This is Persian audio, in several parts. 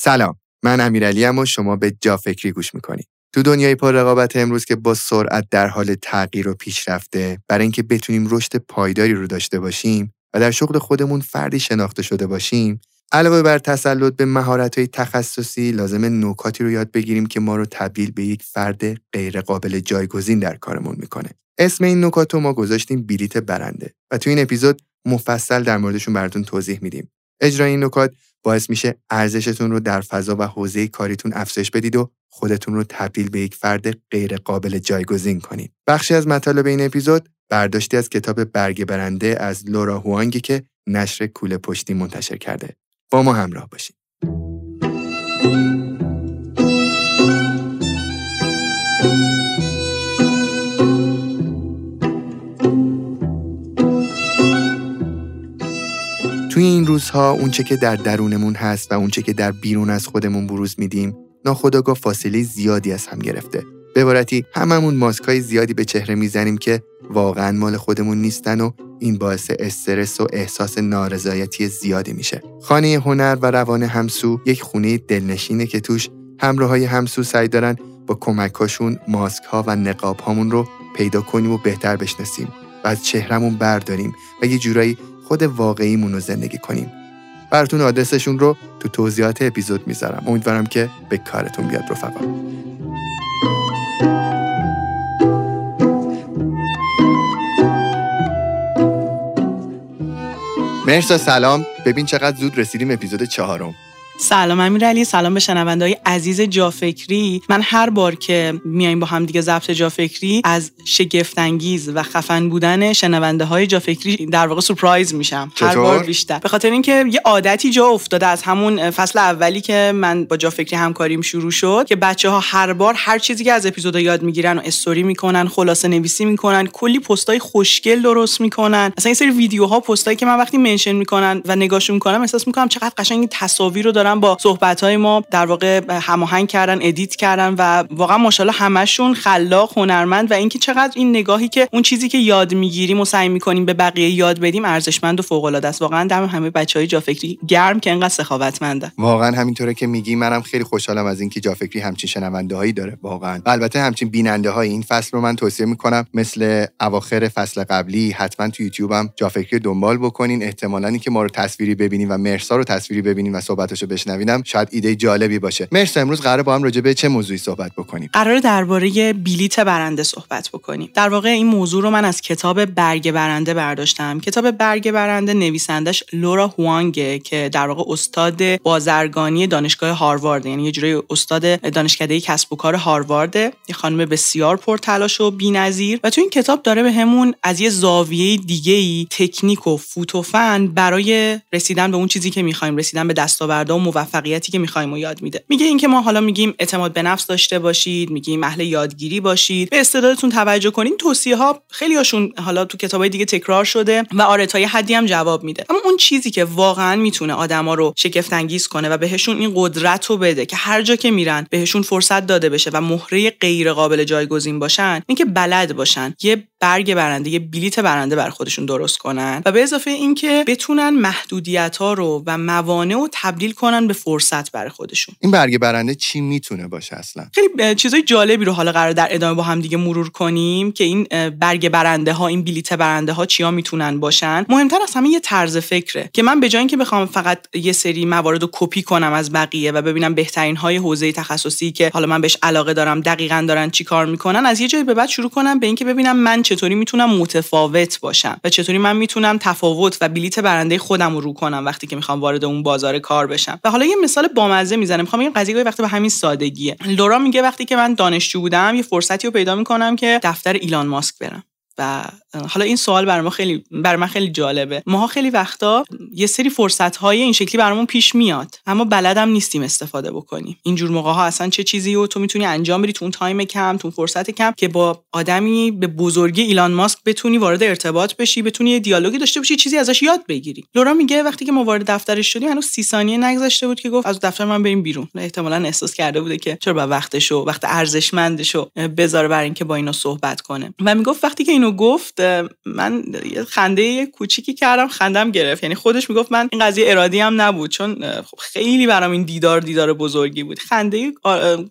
سلام من امیرعلی و شما به جا فکری گوش می‌کنید تو دنیای پر رقابت امروز که با سرعت در حال تغییر و پیشرفته برای اینکه بتونیم رشد پایداری رو داشته باشیم و در شغل خودمون فردی شناخته شده باشیم علاوه بر تسلط به مهارت های تخصصی لازم نکاتی رو یاد بگیریم که ما رو تبدیل به یک فرد غیر قابل جایگزین در کارمون می‌کنه. اسم این نکات رو ما گذاشتیم بلیت برنده و تو این اپیزود مفصل در موردشون براتون توضیح میدیم. اجرای این نکات باعث میشه ارزشتون رو در فضا و حوزه کاریتون افزایش بدید و خودتون رو تبدیل به یک فرد غیر قابل جایگزین کنید. بخشی از مطالب این اپیزود برداشتی از کتاب برگ برنده از لورا هوانگی که نشر کوله پشتی منتشر کرده. با ما همراه باشید. توی این روزها اونچه که در درونمون هست و اونچه که در بیرون از خودمون بروز میدیم ناخداگاه فاصله زیادی از هم گرفته. به عبارتی هممون ماسکای زیادی به چهره می‌زنیم که واقعا مال خودمون نیستن و این باعث استرس و احساس نارضایتی زیادی میشه. خانه هنر و روان همسو یک خونه دلنشینه که توش همراه های همسو سعی دارن با کمکاشون ماسک ها و نقاب هامون رو پیدا کنیم و بهتر بشناسیم. و از چهرمون برداریم و یه جورایی خود واقعیمون رو زندگی کنیم. براتون آدرسشون رو تو توضیحات اپیزود می‌ذارم. امیدوارم که به کارتون بیاد رفقا. مرسا سلام. ببین چقدر زود رسیدیم اپیزود چهارم. سلام امیرعلی سلام به شنونده های عزیز جافکری. من هر بار که میایم با هم دیگه ضبط جافکری از شگفتانگیز و خفن بودن شنونده های جافکری در واقع سورپرایز میشم. هر بار بیشتر. به خاطر اینکه یه عادتی جا افتاده از همون فصل اولی که من با جافکری همکاریم شروع شد که بچه ها هر بار هر چیزی که از اپیزودا یاد می‌گیرن و استوری می‌کنن خلاصه نویسی می‌کنن کلی پستای خوشگل درست می‌کنن. اصلا این سری ویدیوها پستایی که من وقتی mention می‌کنن و نگاهشون می‌کنم احساس می‌کنم چقدر قشنگ تصاویر رو با صحبت های ما در واقع هماهنگ کردن edit کردن و واقعا ماشاءالله همشون خلاق هنرمند و اینکه چقدر این نگاهی که اون چیزی که یاد می‌گیریم و سعی می‌کنیم به بقیه یاد بدیم ارزشمند و فوق العاده است. واقعا دم همه بچهای جافکری گرم که انقدر سخاوتمندن. واقعا همینطوره که میگی. منم خیلی خوشحالم از اینکه جافکری همچین شنونده هایی داره. واقعا. البته همچین بیننده های این فصل رو من توصیه می‌کنم. مثل اواخر فصل قبلی حتما تو یوتیوبم جافکری دنبال بکنین. احتمالاً که ما رو تصویری ببینین و مرسا رو تصویری ببینین و صحبتاشو بشنوینم شاید ایده جالبی باشه. مرسی امروز قرار با هم راجع به چه موضوعی صحبت بکنیم؟ قرار درباره بلیت برنده صحبت بکنیم. در واقع این موضوع رو من از کتاب برگ برنده برداشتم. کتاب برگ برنده نویسندش لورا هوانگه که در واقع استاد بازرگانی دانشگاه هاروارد یعنی یه جوری استاد دانشکده کسب و کار هاروارد یه خانم بسیار پرتلاش و بی‌نظیر. و تو این کتاب داره به همون از یه زاویه دیگه ای تکنیک و فوت برای رسیدن به اون چیزی که می‌خوایم رسیدن به دستاوردها و موفقیتی که می‌خوایم و یاد میده. میگه اینکه ما حالا میگیم اعتماد به نفس داشته باشید میگیم اهل یادگیری باشید. به استعدادتون توجه کنین توصیه ها خیلی هاشون حالا تو کتابای دیگه تکرار شده و تا یه حدی هم جواب میده. اما اون چیزی که واقعا می‌تونه آدما رو شگفت انگیز کنه و بهشون این قدرت رو بده که هر جا که میرن بهشون فرصت داده بشه و مهره غیر قابل جایگزین باشن اینکه بلد باشن. یه برگ برنده یه بلیت برنده بر خودشون درست کنن و به اضافه اینکه بتونن محدودیت ها رو و موانع رو تبدیل کنن به فرصت برای خودشون. این برگ برنده چی می‌تونه باشه اصلا؟ خیلی چیزای جالبی رو حالا قرار در ادامه با هم دیگه مرور کنیم که این برگ برنده ها این بلیت برنده ها چیا می‌تونن باشن. مهمتر از همه یه طرز فکره که من به جای اینکه بخوام فقط یه سری موارد رو کپی کنم از بقیه و ببینم بهترین های حوزه تخصصی که حالا من بهش علاقه دارم دقیقا دارن چی کار می‌کنن از یه جایی به بعد شروع کنم به اینکه ببینم من چطوری می‌تونم متفاوت باشم و چطوری من می‌تونم تفاوت و بلیت برنده خودم رو رو کنم وقتی که می‌خوام وارد اون بازار کار بشم. و حالا یه مثال بامزه می‌زنم. می‌خوام این قضیه وقتی به همین سادگیه. لورا میگه وقتی که من دانشجو بودم یه فرصتی رو پیدا می‌کنم که دفتر ایلان ماسک برم. و حالا این سوال برای ما خیلی برای من خیلی جالبه. ماها خیلی وقتا یه سری فرصت های این شکلی برامون پیش میاد اما بلدم نیستیم استفاده بکنیم. اینجور موقع ها اصلا چه چیزی و تو می‌تونی انجام بدی تو اون تایم کم تو فرصت کم که با آدمی به بزرگی ایلان ماسک بتونی وارد ارتباط بشی بتونی یه دیالوگی داشته باشی چیزی ازش یاد بگیری. لورا میگه وقتی که ما وارد دفترش شدیم هنوز 30 ثانیه نگذشته بود که گفت از دفتر من بریم بیرون. احتمالا احساس کرده بوده که چرا با وقتشو وقت ارزشمندشو بذاره برای اینکه با اینا صحبت کنه. و می‌گفت وقتی که اینو اینو گفت من خنده کوچیکی کردم خندم گرفت. یعنی خودش می‌گفت من این قضیه ارادی هم نبود چون خب خیلی برام این دیدار دیدار بزرگی بود. خنده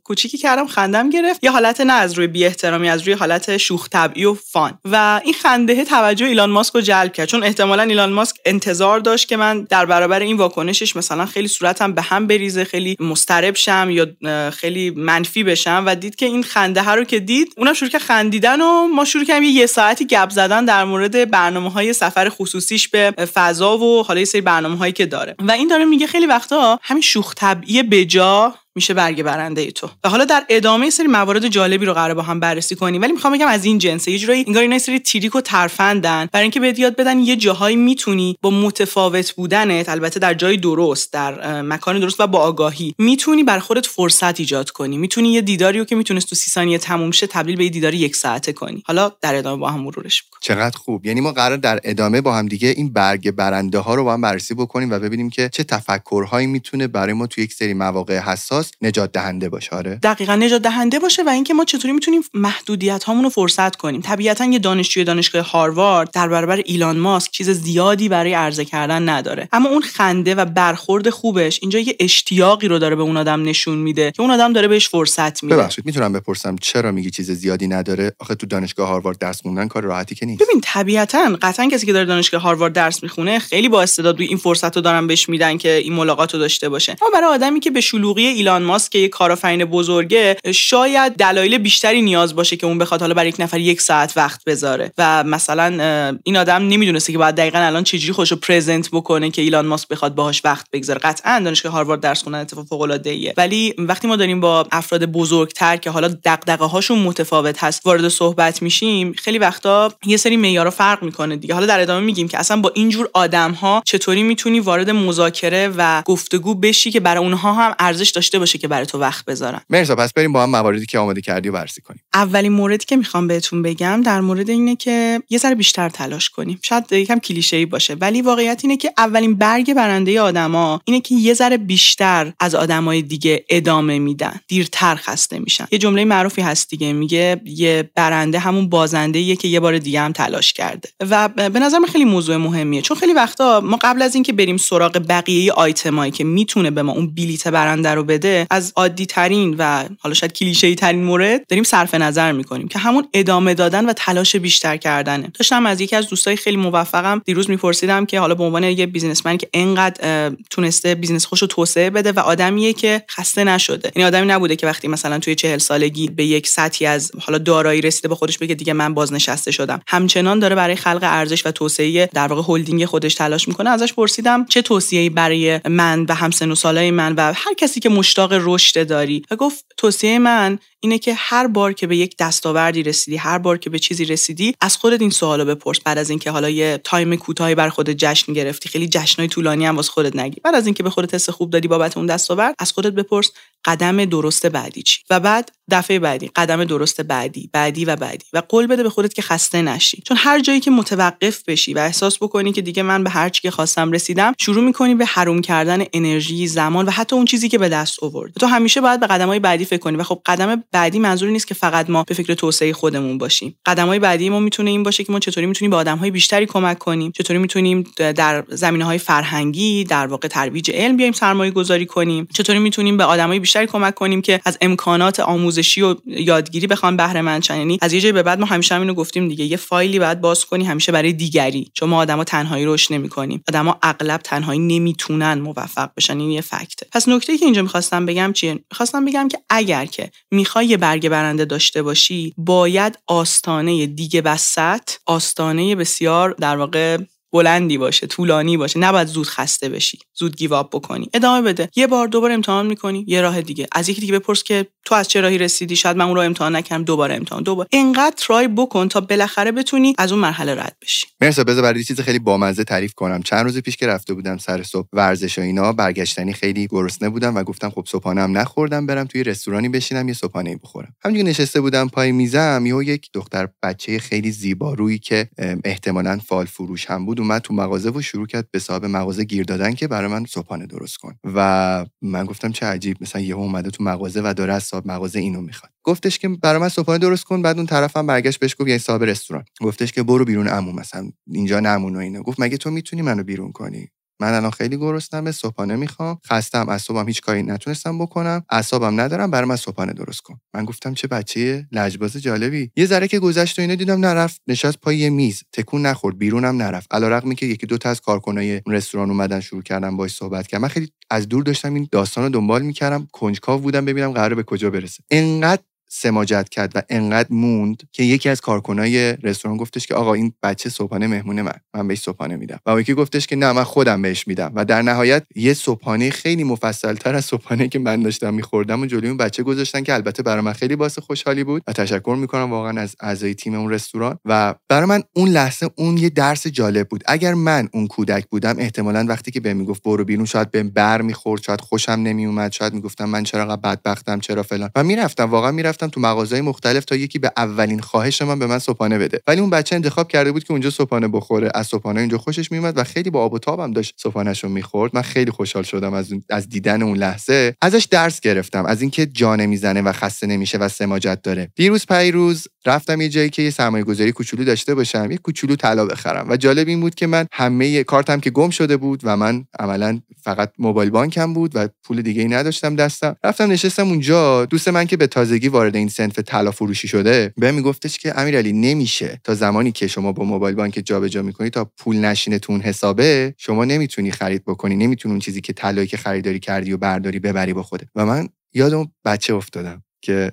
کوچیکی کردم خندم گرفت. یه حالت نه از روی بی احترامی از روی حالت شوخ طبعی و فان. و این خنده توجه ایلان ماسک رو جلب کرد. چون احتمالا ایلان ماسک انتظار داشت که من در برابر این واکنشش مثلا خیلی صورتم به هم بریزه خیلی مسترب شم یا خیلی منفی بشم. و دید که این خنده ها رو که دید اونم شروع که خندیدن و ما شروع کردیم یه ساعتی گپ زدن در مورد برنامه های سفر خصوصیش به فضا و حالا یه سری برنامه هایی که داره. و این داره میگه خیلی وقتا همین شوخ طبعی بجا میشه برگ برنده ای تو. و حالا در ادامه سری موارد جالبی رو قرار با هم بررسی کنیم. ولی می‌خوام بگم از این جنسه یه جورایی انگار اینا سری تریک و ترفندن. برای اینکه بهت یاد بدن یه جاهایی می‌تونی با متفاوت بودنت البته در جای درست در مکان درست و با آگاهی می‌تونی بر خودت فرصت ایجاد کنی. می‌تونی یه دیداری که می‌تونست تو سی ثانیه تموم شه تبدیل به یه دیداری یک ساعته کنی. حالا در ادامه با هم مرورش می‌کنیم. چقدر خوب. یعنی ما قرار در ادامه با هم دیگه این برگ برنده ها رو با هم بررسی بکنیم و ببینیم که چه تفکرهایی می‌تونه برای ما تو یک سری مواقع حساس نجات دهنده باشه آره. دقیقا نجات دهنده باشه و اینکه ما چطوری می‌تونیم محدودیت هامون رو فرصت کنیم. طبیعتا یه دانشجوی دانشگاه هاروارد در برابر ایلان ماسک چیز زیادی برای عرضه کردن نداره. اما اون خنده و برخورد خوبش اینجا یه اشتیاقی رو داره به اون آدم نشون میده که اون آدم داره بهش فرصت میده. ببخشید می‌تونم بپرسم چرا میگی چیز زیادی نداره؟ آخه تو دانشگاه هاروارد درس خوندن کار راحتی که نیست. ببین طبیعتا قطعا کسی که داره دانشگاه هاروارد درس می‌خونه خیلی با استعداد این فرصت رو دارن بهش میدن که این ملاقات رو داشته باشه. اما برای آدمی که به شلوغی ایلان ماسک که یه کارآفرین بزرگه شاید دلایل بیشتری نیاز باشه که اون بخواد حالا برای یک نفر یک ساعت وقت بذاره. و مثلا این آدم نمی‌دونسته که باید دقیقا الان چجوری خوشو پرزنت بکنه که ایلان ماسک بخواد باهاش وقت بگذاره. قطعا دانشگاه هاروارد درس خوندن اتفاق فوق العاده ولی وقتی ما داریم با افراد بزرگتر که حالا دغدغه هاشون متفاوت هست وارد صحبت میشیم خیلی وقتا یه سری معیارا فرق می‌کنه دیگه. حالا در ادامه میگیم که اصلا با اینجور آدم ها چطوری می‌تونی وارد مذاکره و گفتگو بشی که برای اونها هم ارزش داشته باشه که برای تو وقت بذارن مرسا پس بریم با هم مواردی که آماده کردی و بررسی کنیم. اولین موردی که می‌خوام بهتون بگم در مورد اینه که یه ذره بیشتر تلاش کنیم. شاید یکم کلیشه‌ای باشه ولی واقعیت اینه که اولین برگ برنده آدما اینه که یه ذره بیشتر از آدمای دیگه ادامه میدن دیرتر خسته میشن. یه جمله معروفی هست دیگه میگه یه برنده همون بازنده که یه بار دیگه هم تلاش کرده. و به نظر من خیلی موضوع مهمیه. چون خیلی وقتا ما قبل از اینکه بریم سراغ بقیه آیتمایی که می‌تونه به ما اون بلیت برنده رو بده از عادی ترین و حالا شاید کلیشه‌ای ترین مورد داریم صرف نظر می‌کنیم که همون ادامه دادن و تلاش بیشتر کردنه. داشتم از یکی از دوستای خیلی موفقم دیروز میپرسیدم که حالا به عنوان یه businessman که انقدر تونسته business خودش رو توسعه بده و آدمیه که خسته نشده. این آدمی نبوده که وقتی مثلا توی چهل سالگی به یک سطحی از حالا دارایی رسیده به خودش بگه دیگه من بازنشسته شدم. همچنان داره برای خلق ارزش و توسعه در واقع هلدینگ خودش تلاش می‌کنه. ازش پرسیدم چه توصیه‌ای برای من و همسن و سالای من و هر کسی که مشتاق رشد داری. و گفت توصیه من اینه که هر بار که به یک دستاوردی رسیدی هر بار که به چیزی رسیدی از خودت این سوالو بپرس. بعد از اینکه حالا یه time کوتاهی بر خودت جشن گرفتی خیلی جشنای طولانی هم واسه خودت نگیر. بعد از اینکه به خودت حس خوب دادی بابت اون دستاورد از خودت بپرس قدم درست بعدی چی؟ و بعد دفعه بعدی قدم درست بعدی بعدی و بعدی. و قول بده به خودت که خسته نشی. چون هر جایی که متوقف بشی و احساس بکنی که دیگه من به هر چی که خواستم رسیدم شروع می‌کنی به حروم کردن انرژی زمان و حتی اون چیزی که به دست آورد. تو همیشه باید به قدمهای بعدی فکر کنی. و خب قدم بعدی منظور نیست که فقط ما به فکر توسعه خودمون باشیم. قدمهای بعدی ما می‌تونه این باشه که ما چطوری می‌تونیم به آدمهای بیشتری کمک کنیم. چطوری می‌تونیم در زمینه فرهنگی در واقع ترویج علم بیایم سرمایه گذاری کنیم. چطوری می‌تونیم به آدمهای بیشتری کمک کنیم که از امکانات آموزشی و یادگیری بخوان بهره مند شن. یعنی از یه جایی به بعد ما همیشه اینو گفتیم دیگه. یه فایلی بعد باز کنی همیشه برای دیگری. چون ما آدما تنهایی روش نمی‌کنیم. آدما اغلب تنهایی نمی‌تونن موفق بشن. این یه فکته. پس نکته که اینجا می‌خواستم بگم چیه؟ می‌خواستم بگم که اگر که می‌خوای برگ برنده داشته باشی باید آستانه دیگه وسط آستانه بسیار در واقع بلندی باشه طولانی باشه. نباید زود خسته بشی. زود گیواب بکنی. ادامه بده. یه بار دوباره امتحان می‌کنی یه راه دیگه. از یکی دیگه بپرس که تو از چه راهی رسیدی؟ شاید من اون رو امتحان نکردم دوباره امتحان. دوباره اینقدر ترای بکن تا بالاخره بتونی از اون مرحله رد بشی. مرسا بذار برای چیز خیلی بامزه تعریف کنم. چند روز پیش که رفته بودم سر صبح ورزش و اینا برگشتنی خیلی گرسنه بودم و گفتم خب صبحانه هم نخوردم برم توی رستورانی بشینم یه صبحانه بخورم. همینجوری نشسته بودم پای میزم یهو یک دختر بچه خیلی زیبارویی که احتمالاً فال فروش هم بود اومد تو مغازه و شروع کرد به صاحب مغازه گیر دادن که برای برای من صبحانه درست کن. و من گفتم چه عجیب مثلا یهو اومده تو مغازه و داره از صاحب مغازه اینو می‌خواد. گفتش که برای من صبحانه درست کن. بعد اون طرفم برگشت بهش گفت یعنی صاحب رستوران. گفتش که برو بیرون عمو مثلا اینجا نمون و اینو گفت مگه تو می‌تونی منو بیرون کنی؟ من الان خیلی گرسنمه صبحانه می‌خوام. خستم از صبحم هیچ کاری نتونستم بکنم. اعصابم ندارم برای من صبحانه درست کن. من گفتم چه بچه لجباز جالبی. یه ذره که گذشت و اینو دیدم نرفت نشست پای یه میز. تکون نخورد بیرونم نرفت. علیرغم که یکی دو تا از کارکنای رستوران اومدن شروع کردن باش صحبت کردن. من خیلی از دور داشتم این داستان رو دنبال می‌کردم. کنجکاو بودم ببینم قراره به کجا برسه. انقدر سماجت کرد و انقدر موند که یکی از کارکنای رستوران گفتش که آقا این بچه صبحانه مهمون من من بهش صبحانه میدم. و یکی گفتش که نه من خودم بهش میدم. و در نهایت یه صبحانه خیلی مفصل تر از صبحانه که من داشتم میخوردم و جلوی اون بچه گذاشتن که البته برای من خیلی باعث خوشحالی بود و تشکر می‌کنم واقعا از اعضای تیم اون رستوران. و برای من اون لحظه اون یه درس جالب بود. اگر من اون کودک بودم احتمالا وقتی که به می‌گفت برو بیرون شاید بهم بر می‌خورد شاید خوشم نمیومد شاید می‌گفتم من چرا بدبختم چرا فلان. و می‌رفتم واقعا می‌رفتم تو مغازه مختلف تا یکی به اولین خواهش من به من صبحانه بده. ولی اون بچه انتخاب کرده بود که اونجا صبحانه بخوره. از صبحانه اینجا خوشش میومد و خیلی با آب و تابم داشت صبحانهش رو می‌خورد. من خیلی خوشحال شدم از از دیدن اون لحظه. ازش درس گرفتم. از اینکه جا نمی‌زنه و خسته نمیشه و سماجت داره. دیروز پیروز رفتم یه جایی که یه سرمایه کوچولو داشته باشم. یه کوچولو طلا بخرم. و جالب این بود که من همه کارتم که گم شده بود و من عملا فقط موبایل بانکم بود و پول دیگه ای نداشتم دستم. رفتم نشستم اونجا. دوست من که به تازگی این سنف طلا فروشی شده به میگفتش که امیرعلی نمیشه. تا زمانی که شما با موبایل بانک جابجا می‌کنی تا پول نشینه تو حسابه شما نمی‌تونی خرید بکنی نمی‌تونی اون چیزی که طلایی که خریداری کردی و برداری ببری با خودت. و من یادم بچه افتادم که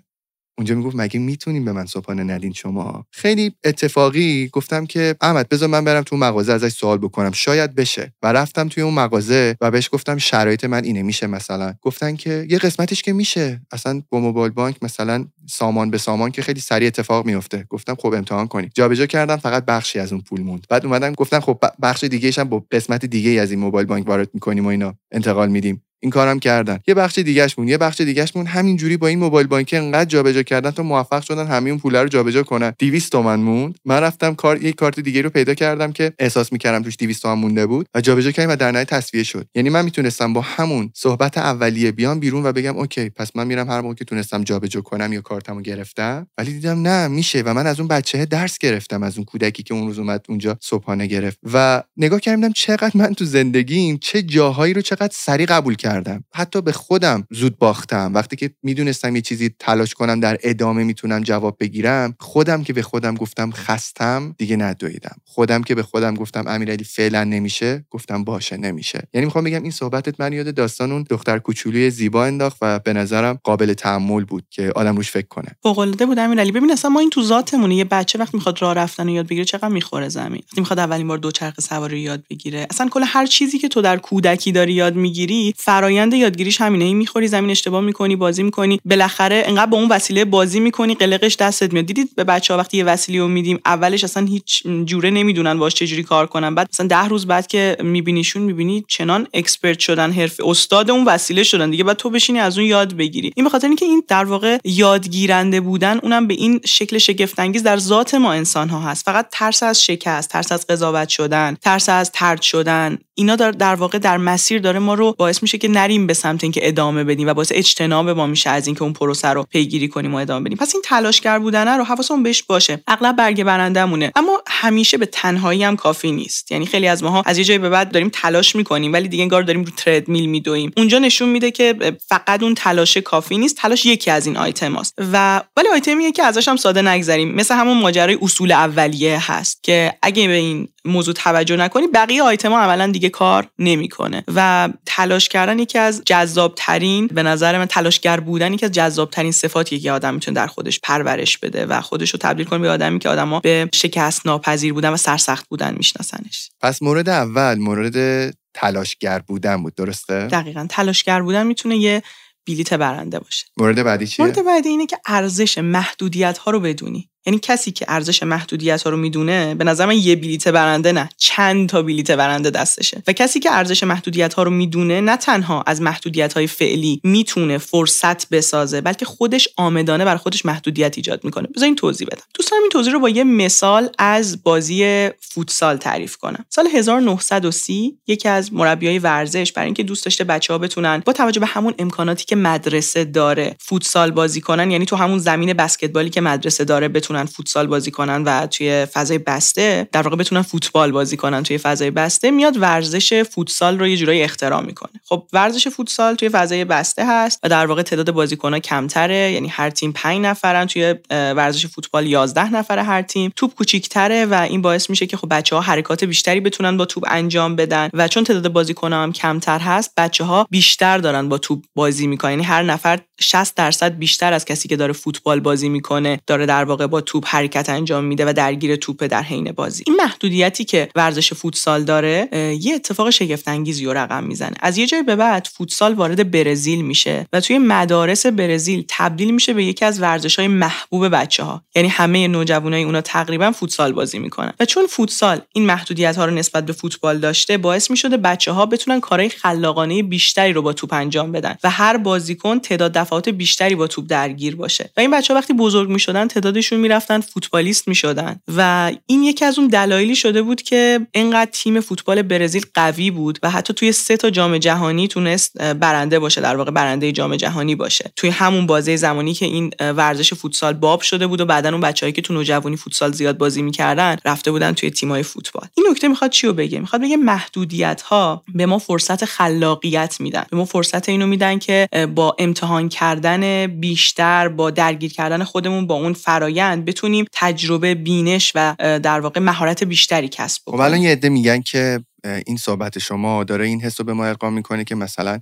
اونجا می‌گفت مگه می‌تونیم به من صبحانه ندین شما؟ خیلی اتفاقی گفتم که احمد بذار من برم تو مغازه ازش سوال بکنم. شاید بشه. و رفتم توی اون مغازه و بهش گفتم شرایط من اینه میشه مثلا؟ گفتن که یه قسمتش که میشه. اصلا با موبایل بانک مثلا سامان به سامان که خیلی سریع اتفاق میفته گفتم خب امتحان کنی. جابجا کردم فقط بخشی از اون پول موند. بعد اومدم گفتم خب بخش دیگه هم با قسمت دیگه از این موبایل بانک وارد می‌کنیم و اینا. انتقال میدیم. این کارم کردن. یه بخش دیگهش مون یه بخش دیگهش مون همینجوری با این موبایل بانکی انقدر جابجا کردن تا موفق شدن همه اون رو جابجا کنن. 200 تومن موند. من رفتم کار یک کارت دیگه رو پیدا کردم که احساس می‌کردم توش 200 تومن مونده بود و جابجا کردیم و در نهایت تصفیه شد. یعنی من می‌تونستم با همون صحبت اولیه بیام بیرون و بگم اوکی پس من میرم هر موقع که تونستم جابجا کنم یا کارتمو گرفتم. ولی دیدم نه میشه و من از اون بچه درس گرفتم از اون کودکی که اون روز اومد اونجا صبحانه گرفت. و نگاه کردم چقدر من تو زندگیم چه جاهایی رو چقدر سریع قبول کردم. حتی به خودم زود باختم. وقتی که می‌دونستم یه چیزی تلاش کنم در ادامه می‌تونم جواب بگیرم خودم که به خودم گفتم خستم دیگه ندویدم. خودم که به خودم گفتم امیرعلی فعلا نمیشه گفتم باشه نمیشه. یعنی می‌خوام بگم این صحبتت من یاد داستان اون دختر کوچولوی زیبا انداخت و به نظرم قابل تحمل بود که آدم روش فکر کنه. فوق العاده بود امیرعلی. ببین اصلا ما این تو ذاتمونه. یه بچه وقتی می‌خواد راه رفتن و یاد بگیره چقدر می‌خوره زمین. وقتی می‌خواد اولین بار دوچرخه سواری یاد بگیره اصلا کل هر چیزی که تو در کودکی داری یاد می‌گیری فرایند یادگیریش همینه. این می‌خوری زمین اشتباه می‌کنی بازی می‌کنی. بالاخره انقدر با اون وسیله بازی می‌کنی قلقش دستت میاد. دیدید به بچه ها وقتی یه وسیله رو میدیم اولش اصلا هیچ جوره نمی‌دونن باش چجوری کار کنن. بعد مثلا ده روز بعد که میبینیشون می‌بینی چنان expert شدن حرف استاد اون وسیله شدن. دیگه بعد تو بشینی از اون یاد بگیری. این به خاطر اینکه این در واقع یادگیرنده بودن اونم به این شکل شگفت انگیز در ذات ما انسان ها هست. فقط ترس از شکست ترس از قضاوت شدن ترس از طرد شدن اینا در, در واقع در مسیر داره ما رو باعث میشه که نریم به سمت اینکه ادامه بدیم و باعث اجتناب ما میشه از اینکه اون پروسه رو پیگیری کنیم و ادامه بدیم. پس این تلاشگر بودن رو حواسمون بهش باشه. اغلب برگ برندمونه. اما همیشه به تنهایی هم کافی نیست. یعنی خیلی از ماها از یه جایی به بعد داریم تلاش می‌کنیم ولی دیگه انگار داریم رو ترد میل میدویم. اونجا نشون میده که فقط اون تلاش کافی نیست تلاش یکی از این آیتم هست و ولی آیتمیه که ازش هم ساده نگذریم. مثل همون ماجرای اصول اولیه هست که اگه به این موضوع توجه نکنی بقیه آیتما عملا دیگه کار نمی‌کنه. و تلاش کردن یکی از جذاب ترین به نظر من تلاشگر بودن یکی از جذاب ترین صفاتیه که آدم می‌تونه در خودش پرورش بده و خودش رو تبدیل کنه به آدمی که آدما به شکست ناپذیر بودن و سرسخت بودن میشناسنش. پس مورد اول مورد تلاشگر بودن بود درسته؟ دقیقا. تلاشگر بودن می‌تونه یه بلیت برنده باشه. مورد بعدی چیه؟ مورد بعدی اینه که ارزش محدودیت ها رو بدونی. یعنی کسی که ارزش محدودیت ها رو می‌دونه به نظر من یه بلیت برنده نه چند تا بلیت برنده دستشه. و کسی که ارزش محدودیت ها رو می‌دونه نه تنها از محدودیت های فعلی می‌تونه فرصت بسازه بلکه خودش آمدانه بر خودش محدودیت ایجاد می‌کنه. این توضیح بدم. دوست دارم این توضیح رو با یه مثال از بازی فوتسال تعریف کنم. سال 1930 یکی از مربیای ورزش برای اینکه دوست داشته بچه ها بتونن با توجه به همون امکاناتی که مدرسه داره فوتسال بازی کنن یعنی تو همون زمین بسکتبالی که مدرسه داره بتونن فوتسال بازی کنن و توی فضای بسته در واقع بتونن فوتبال بازی کنن توی فضای بسته میاد ورزش فوتسال رو یه جورایی اختراع می‌کنه. خب ورزش فوتسال توی فضای بسته هست و در واقع تعداد بازیکن‌ها کمتره یعنی هر تیم 5 نفرن توی ورزش فوتبال 11 نفره هر تیم. توپ کوچیک‌تره و این باعث میشه که خب بچه‌ها حرکات بیشتری بتونن با توپ انجام بدن و چون تعداد بازیکن‌ها هم کمتر هست بچه‌ها بیشتر دارن با توپ بازی می‌کنن. یعنی هر نفر 60 درصد بیشتر از کسی که داره فوتبال بازی می‌کنه داره در واقع با توپ حرکت انجام میده و درگیر توپ در حین بازی. این محدودیتی که ورزش فوتسال داره یه اتفاق شگفت انگیزی رو رقم می‌زنه. از یه جای به بعد فوتسال وارد برزیل میشه و توی مدارس برزیل تبدیل میشه به یکی از ورزش های محبوب بچه ها یعنی همه نوجوانای اونا تقریبا فوتسال بازی می‌کنن. و چون فوتسال این محدودیت ها رو نسبت به فوتبال داشته باعث می‌شده بچه ها بتونن کارهای خلاقانه بیشتری رو با توپ انجام بدن و هر بازیکن تعداد دفعات بیشتری با توپ درگیر باشه. و این بچه ها وقتی بزرگ می‌شدن تعدادشون می‌رفتن فوتبالیست می‌شدن. و این یکی از اون دلایلی شده بود که اینقدر تیم فوتبال برزیل قوی بود و حتی توی سه تا جام جهانی تونست برنده باشه در واقع برنده جام جهانی باشه. توی همون بازه زمانی که این ورزش فوتسال باب شده بود و بعدا اون بچه‌هایی که تو نوجوانی فوتسال زیاد بازی می‌کردن رفته بودن توی تیمای فوتبال. این نکته می‌خواد چی رو بگه؟ می‌خواد بگه محدودیت ها به ما فرصت خلاقیت میدن. به ما فرصت اینو میدن که با امتحان کردن بیشتر با درگیر کردن خودمون با اون فرایند بتونیم تجربه بینش و در واقع مهارت بیشتری کسب خب، کنیم الان یه عده میگن که این صحبت شما داره این حس رو به ما القا می‌کنه که مثلا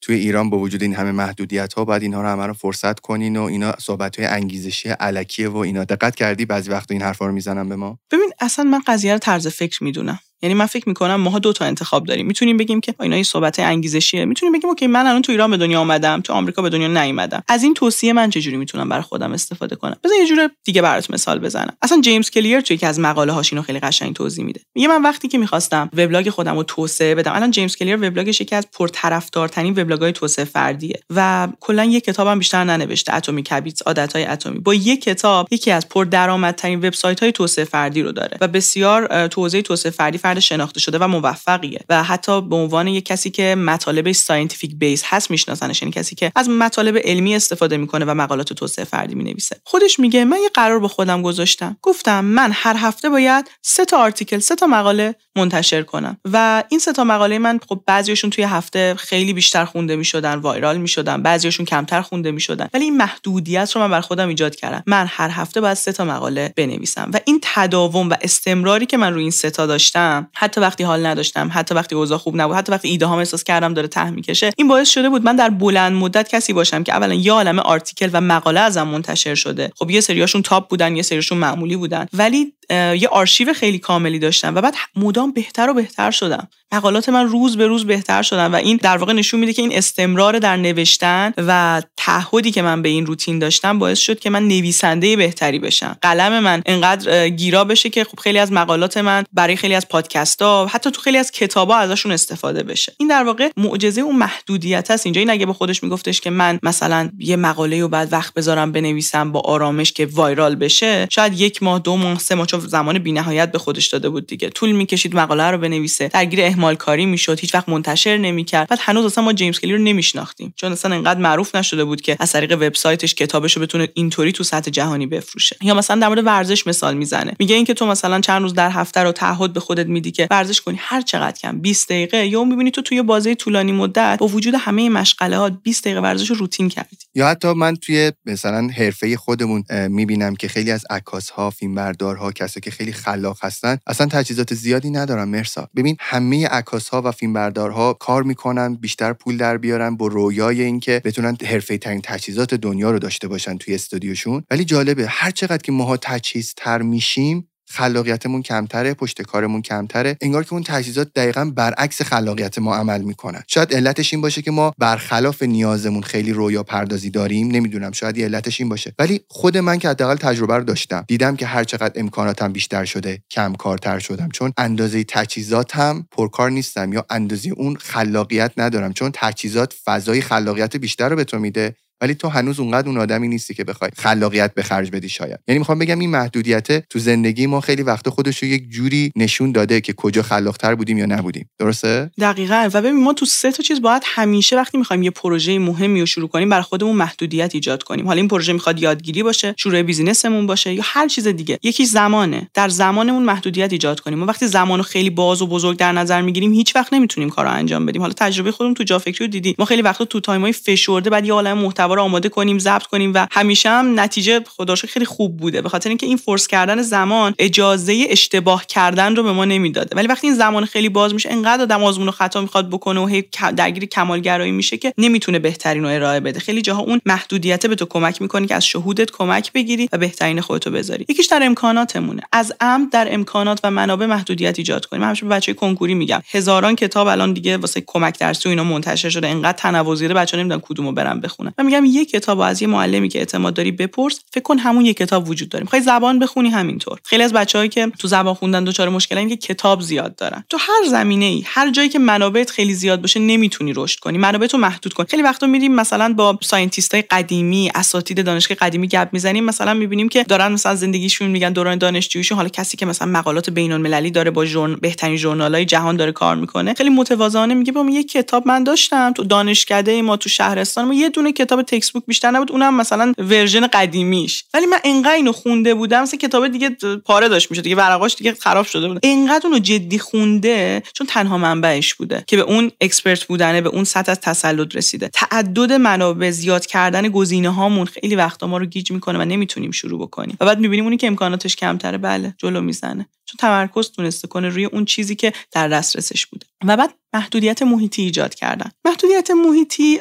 توی ایران با وجود این همه محدودیت ها باید اینها رو همه رو فرصت کنین و اینا صحبت های انگیزشی علکیه و اینا. دقت کردی بعضی وقت این حرفا رو می‌زنن به ما؟ ببین اصلا من قضیه رو طرز فکر می‌دونم. یعنی من فکر می‌کنم ماها دو تا انتخاب داریم. می‌تونیم بگیم که اینا این صحبت انگیزشیه. می‌تونیم بگیم OK من الان تو ایران به دنیا آمدم تو آمریکا به دنیا نیومدم. از این توصیه من چجوری می‌تونم برای خودم استفاده کنم؟ بذار یه جور دیگه برات مثال بزنم. اصلا جیمز کلیر توی یکی از مقاله هاش اینو خیلی قشنگ توضیح میده. میگه من وقتی که می‌خواستم وبلاگ خودم رو توسعه بدم الان جیمز کلیر وبلاگش یکی از پرطرفدارترین وبلاگ‌های توسعه فردیه و کلا یه کتابم بیشتر ننوشته Atomic Habits عادت‌های اتمی. با یه کتاب یکی از پردرآمدترین وبسایت‌های توسعه فردی رو داره و بسیار تو توسعه فردی فرد شناخته شده و موفقیه. و حتی به عنوان یک کسی که مطالب scientific base هست میشناسنش یعنی کسی که از مطالب علمی استفاده می‌کنه و مقالات توسعه فردی می‌نویسه. خودش میگه من یه قرار با خودم گذاشتم. گفتم من هر هفته باید سه تا article سه تا مقاله منتشر کنم. و این سه تا مقاله من خب بعضیشون توی هفته خیلی بیشتر خونده می‌شدن viral می‌شدن بعضیشون کمتر خونده می‌شدن. ولی این محدودیت رو من بر خودم ایجاد کردم. من هر هفته باید سه تا مقاله بنویسم. و این تداوم و استمراری که من روی این سه تا داشتم حتی وقتی حال نداشتم حتی وقتی اوضاع خوب نبود حتی وقتی ایده هام احساس کردم داره ته می‌کشه. این باعث شده بود من در بلند مدت کسی باشم که اولا یه عالمه article و مقاله ازم منتشر شده. خب یه سریاشون top بودن یه سریاشون معمولی بودن. ولی یه آرشیو خیلی کاملی داشتم و بعد مدام بهتر و بهتر شدم. مقالات من روز به روز بهتر شدن و این در واقع نشون میده که این استمرار در نوشتن و تعهدی که من به این روتین داشتم باعث شد که من نویسنده بهتری بشم. قلم من انقدر گیرا بشه که خب خیلی از مقالات من برای خیلی از پادکست ها حتی تو خیلی از کتابا ازشون استفاده بشه. این در واقع معجزه اون محدودیت هست اینجا این اگه به خودش میگفتش که من مثلا یه مقاله رو بعد وقت بذارم بنویسم با آرامش که وایرال بشه شاید یک ماه دو ماه سه ماه زمان بینهایت به خودش داده بود دیگه. طول می‌کشید مقاله رو بنویسه. درگیر اهمال کاری می‌شد. هیچ وقت منتشر نمی‌کرد. بعد هنوز اصلا ما جیمز کلی رو نمیشناختیم. چون اصلا انقدر معروف نشده بود که از طریق وبسایتش کتابش رو بتونه اینطوری تو سطح جهانی بفروشه. یا مثلا در مورد ورزش مثال می‌زنه. میگه اینکه تو مثلا چند روز در هفته رو تعهد به خودت میدی که ورزش کنی هر چقدر کم. 20 دقیقه. یا می‌بینی تو توی بازه طولانی مدت با وجود همه مشغله 20 دقیقه ورزش رو روتین کردی. یا حتی من توی مثلا حرفه خودمون می‌بینم که خیلی از عکاس ها فیلمبردارها کسایی که خیلی خلاق هستن. اصلا تجهیزات زیادی ندارن مرسا. ببین همه عکاس ها و فیلمبردارها کار می‌کنن بیشتر پول در بیارن با رویای اینکه بتونن حرفه ترین تجهیزات دنیا رو داشته باشن توی استودیوشون. ولی جالبه هر چقدر که ماها تجهیز تر میشیم خلاقیتمون کمتره پشت کارمون کمتره. انگار که اون تجهیزات دقیقا برعکس خلاقیت ما عمل می‌کنن. شاید علتش این باشه که ما برخلاف نیازمون خیلی رویا پردازی داریم. نمی‌دونم شاید علتش این باشه. ولی خود من که حداقل تجربه رو داشتم. دیدم که هر چقدر امکاناتم بیشتر شده کم کارتر شدم. چون اندازه تجهیزاتم پرکار نیستم یا اندازه اون خلاقیت ندارم. چون تجهیزات فضای خلاقیت بیشتر رو به تو میده. ولی تو هنوز اونقدر اون آدمی نیستی که بخوای خلاقیت به خرج بدی شاید. یعنی می‌خوام بگم این محدودیت تو زندگی ما خیلی وقت خودش رو یک جوری نشون داده که کجا خلاقتر بودیم یا نبودیم. درسته؟ دقیقا. و ببین ما تو سه تا چیز باید همیشه وقتی می‌خوایم یه پروژه مهمی رو شروع کنیم بر خودمون محدودیت ایجاد کنیم. حالا این پروژه می‌خواد یادگیری باشه شروع بیزینسمون باشه یا هر چیز دیگه. یکی زمانه. در زمانمون محدودیت ایجاد کنیم. ما وقتی زمانو خیلی باز و بزرگ در نظر می‌گیریم هیچ وقت نمی‌تونیم کارو انجام بدیم. حالا تجربه خودمون تو جا فکری رو دیدی. ما خیلی وقتا تو time ای فشرده باید یه عالم محتوا رو آماده کنیم ضبط کنیم و همیشه هم نتیجه خدایی خیلی خوب بوده. به خاطر اینکه این force کردن زمان اجازه اشتباه کردن رو به ما نمی‌داده. ولی وقتی این زمان خیلی باز میشه انقدر آدم آزمون و خطا می‌خواد بکنه و هی درگیر کمالگرایی میشه که نمی‌تونه بهترین رو ارائه بده. خیلی جاها اون محدودیت به تو کمک می‌کنه که از شهودت کمک بگیری و بهترین خودتو بذاری. یکیش در امکاناتمونه. از عمد در امکانات و منابع محدودیت ایجاد کنیم. همیشه به بچه کنکوری میگم. هزاران کتاب الان دیگه واسه کمک درسی و اینا منتشر شده. انقدر تنوع زیاده بچه‌ها نمی‌دونن کدومو برن بخونن. من میگم یک کتاب از یه معلمی که اعتماد داری بپرس فکر کن همون یک کتاب وجود داره. می‌خوای زبان بخونی همینطور. خیلی از بچه‌هایی که تو زبان خوندن دچار مشکلن که کتاب زیاد دارن. تو هر زمینه ای هر جایی که منابعت خیلی زیاد باشه نمی‌تونی رشد کنی. منابعت رو محدود کن. خیلی وقتا میریم مثلا با scientist ای قدیمی اساتید دانشگاه قدیمی گپ می‌زنیم مثلا می‌بینیم که دارن مثلا زندگیشون میگن دوران دانشجوییشون. حالا کسی که مثلا مقالات بین المللی داره با ژورن بهترین ژورنالای جهان داره کار می‌کنه خیلی متواضعانه میگه با یه کتاب من داشتم تو دانشکده ما تو شهرستان ما یه دونه کتاب textbook بیشتر نبود اونم مثلا version قدیمیش. ولی من انقدر اینو خونده بودم مثلا کتاب دیگه پاره داشت میشه دیگه ورقاش دیگه خراب شده بود. انقدر اونو جدی خونده چون تنها منبعش بوده که به اون expert بودنه به اون سطح از تسلط رسیده. تعدد منابع زیاد کردن گزینه هامون خیلی وقتا ما رو گیج می‌کنه و نمی‌تونیم شروع بکنیم. و بعد می‌بینیم اونی که امکاناتش کمتره بله جلو می‌زنه. چون تمرکز تونسته کنه روی اون چیزی که در دسترسش بوده. و بعد محدودیت محیطی ایجاد کردن. محدودیت محیطی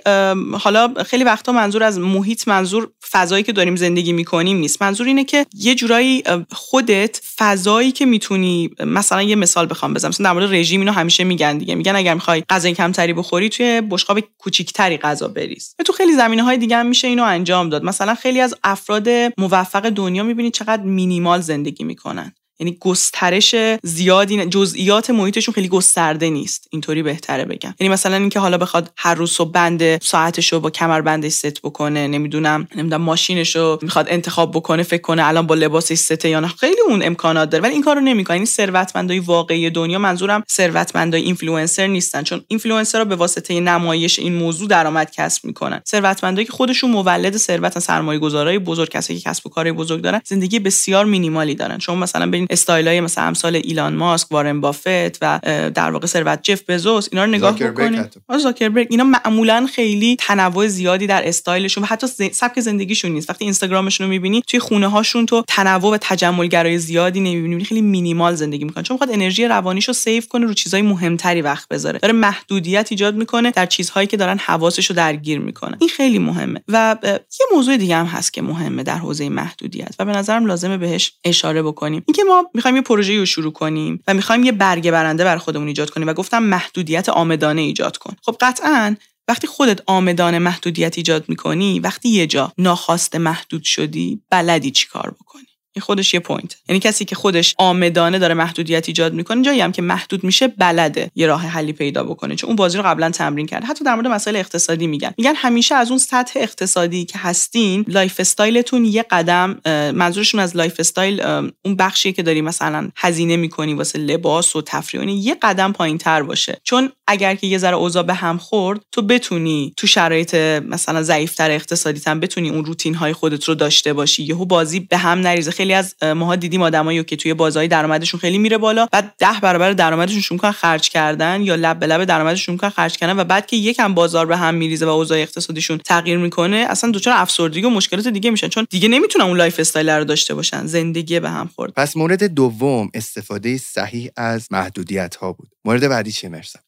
حالا خیلی وقتا منظور از محیط منظور فضایی که داریم زندگی می‌کنیم نیست. منظور اینه که یه جورایی خودت فضایی که می‌تونی مثلا یه مثال بخوام بزنم. مثلا در مورد رژیم اینو همیشه میگن دیگه. میگن اگر می‌خوای غذای کمتری بخوری توی بشقاب کوچیکتری غذا بریز. تو خیلی زمینه های دیگه هم میشه اینو انجام داد. مثلا خیلی از افراد موفق دنیا می‌بینید چقدر مینیمال زندگی می‌کنن. یعنی گسترش زیادی جزئیات محیطشون خیلی گسترده نیست. اینطوری بهتره بگم. یعنی مثلا اینکه حالا بخواد هر روز صبح بند ساعتش رو با کمربندش ست بکنه نمی‌دونم نمی‌دونم ماشینش رو می‌خواد انتخاب بکنه فکر کنه الان با لباسش سته یا نه. خیلی اون امکانات داره. ولی این کارو نمی‌کنه. یعنی ثروتمندای واقعی دنیا منظورم ثروتمندای اینفلوئنسر نیستن. چون اینفلوئنسر به واسطه نمایش این موضوع درآمد کسب می‌کنن. ثروتمندایی که خودشون مولد ثروت سرمایه گذارای بزرگ کسایی که کسب و کارهای بزرگ دارن زندگی بسیار مینیمالی دارن. چون مثلا استایلای مثلا امثال ایلان ماسک، وارن بافت و در واقع ثروت جف بزوس اینا رو نگاه بکنید زاکربرگ. اینا معمولا خیلی تنوع زیادی در استایلشون و حتی سبک زندگیشون نیست. وقتی اینستاگرامشون رو می‌بینی توی خونه هاشون تو تنوع و تجمل گرایی زیادی نمی‌بینی خیلی مینیمال زندگی می‌کنن. چون می‌خواد انرژی روانیشو save کنه رو چیزای مهمتری وقت بذاره. داره محدودیت ایجاد می‌کنه در چیزهایی که دارن حواسش رو درگیر می‌کنه. این خیلی مهمه. و یه موضوع دیگه هم هست که مهمه در حوزه محدودیت و به نظرم لازمه بهش اشاره بکنیم. اینکه ما می‌خوایم یه پروژه رو شروع کنیم و می‌خوایم یه برگه برنده برا خودمون ایجاد کنیم و گفتم محدودیت عامدانه ایجاد کن. خب قطعا وقتی خودت عامدانه محدودیت ایجاد می‌کنی وقتی یه جا ناخواسته محدود شدی بلدی چی کار بکنی؟ این خودش یه point ه. یعنی کسی که خودش عامدانه داره محدودیت ایجاد می‌کنه جایی هم که محدود میشه بلده یه راه حلی پیدا بکنه چون اون بازی رو قبلا تمرین کرده. حتی در مورد مسائل اقتصادی میگن. میگن همیشه از اون سطح اقتصادی که هستین lifestyle تون یه قدم منظورشون از lifestyle اون بخشی که داری مثلا هزینه می‌کنی واسه لباس و تفریح یه قدم پایین تر باشه. چون اگر که یه ذره اوضاع به هم خورد تو بتونی تو شرایط مثلا ضعیفتر اقتصادی تن بتونی اون روتین های خودت رو داشته باشی. یهو بازی به هم نریزه. از ماها دیدیم آدمایی که توی بازه‌ای درآمدشون خیلی میره بالا بعد ده برابر درآمدشون شروع می‌کنن خرج کردن یا لب به لب درآمدشون می‌کنن خرج کردن و بعد که یکم بازار به هم میریزه و اوضاع اقتصادیشون تغییر می‌کنه اصلا دچار افسردگی و مشکلات دیگه میشن چون دیگه نمی‌تونن اون lifestyle رو داشته باشن زندگی به هم خورد. پس مورد دوم استفاده صحیح از محدودیت ها بود. مورد بعدی چیه؟ مرسا.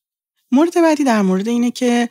مورد بعدی در مورد اینه که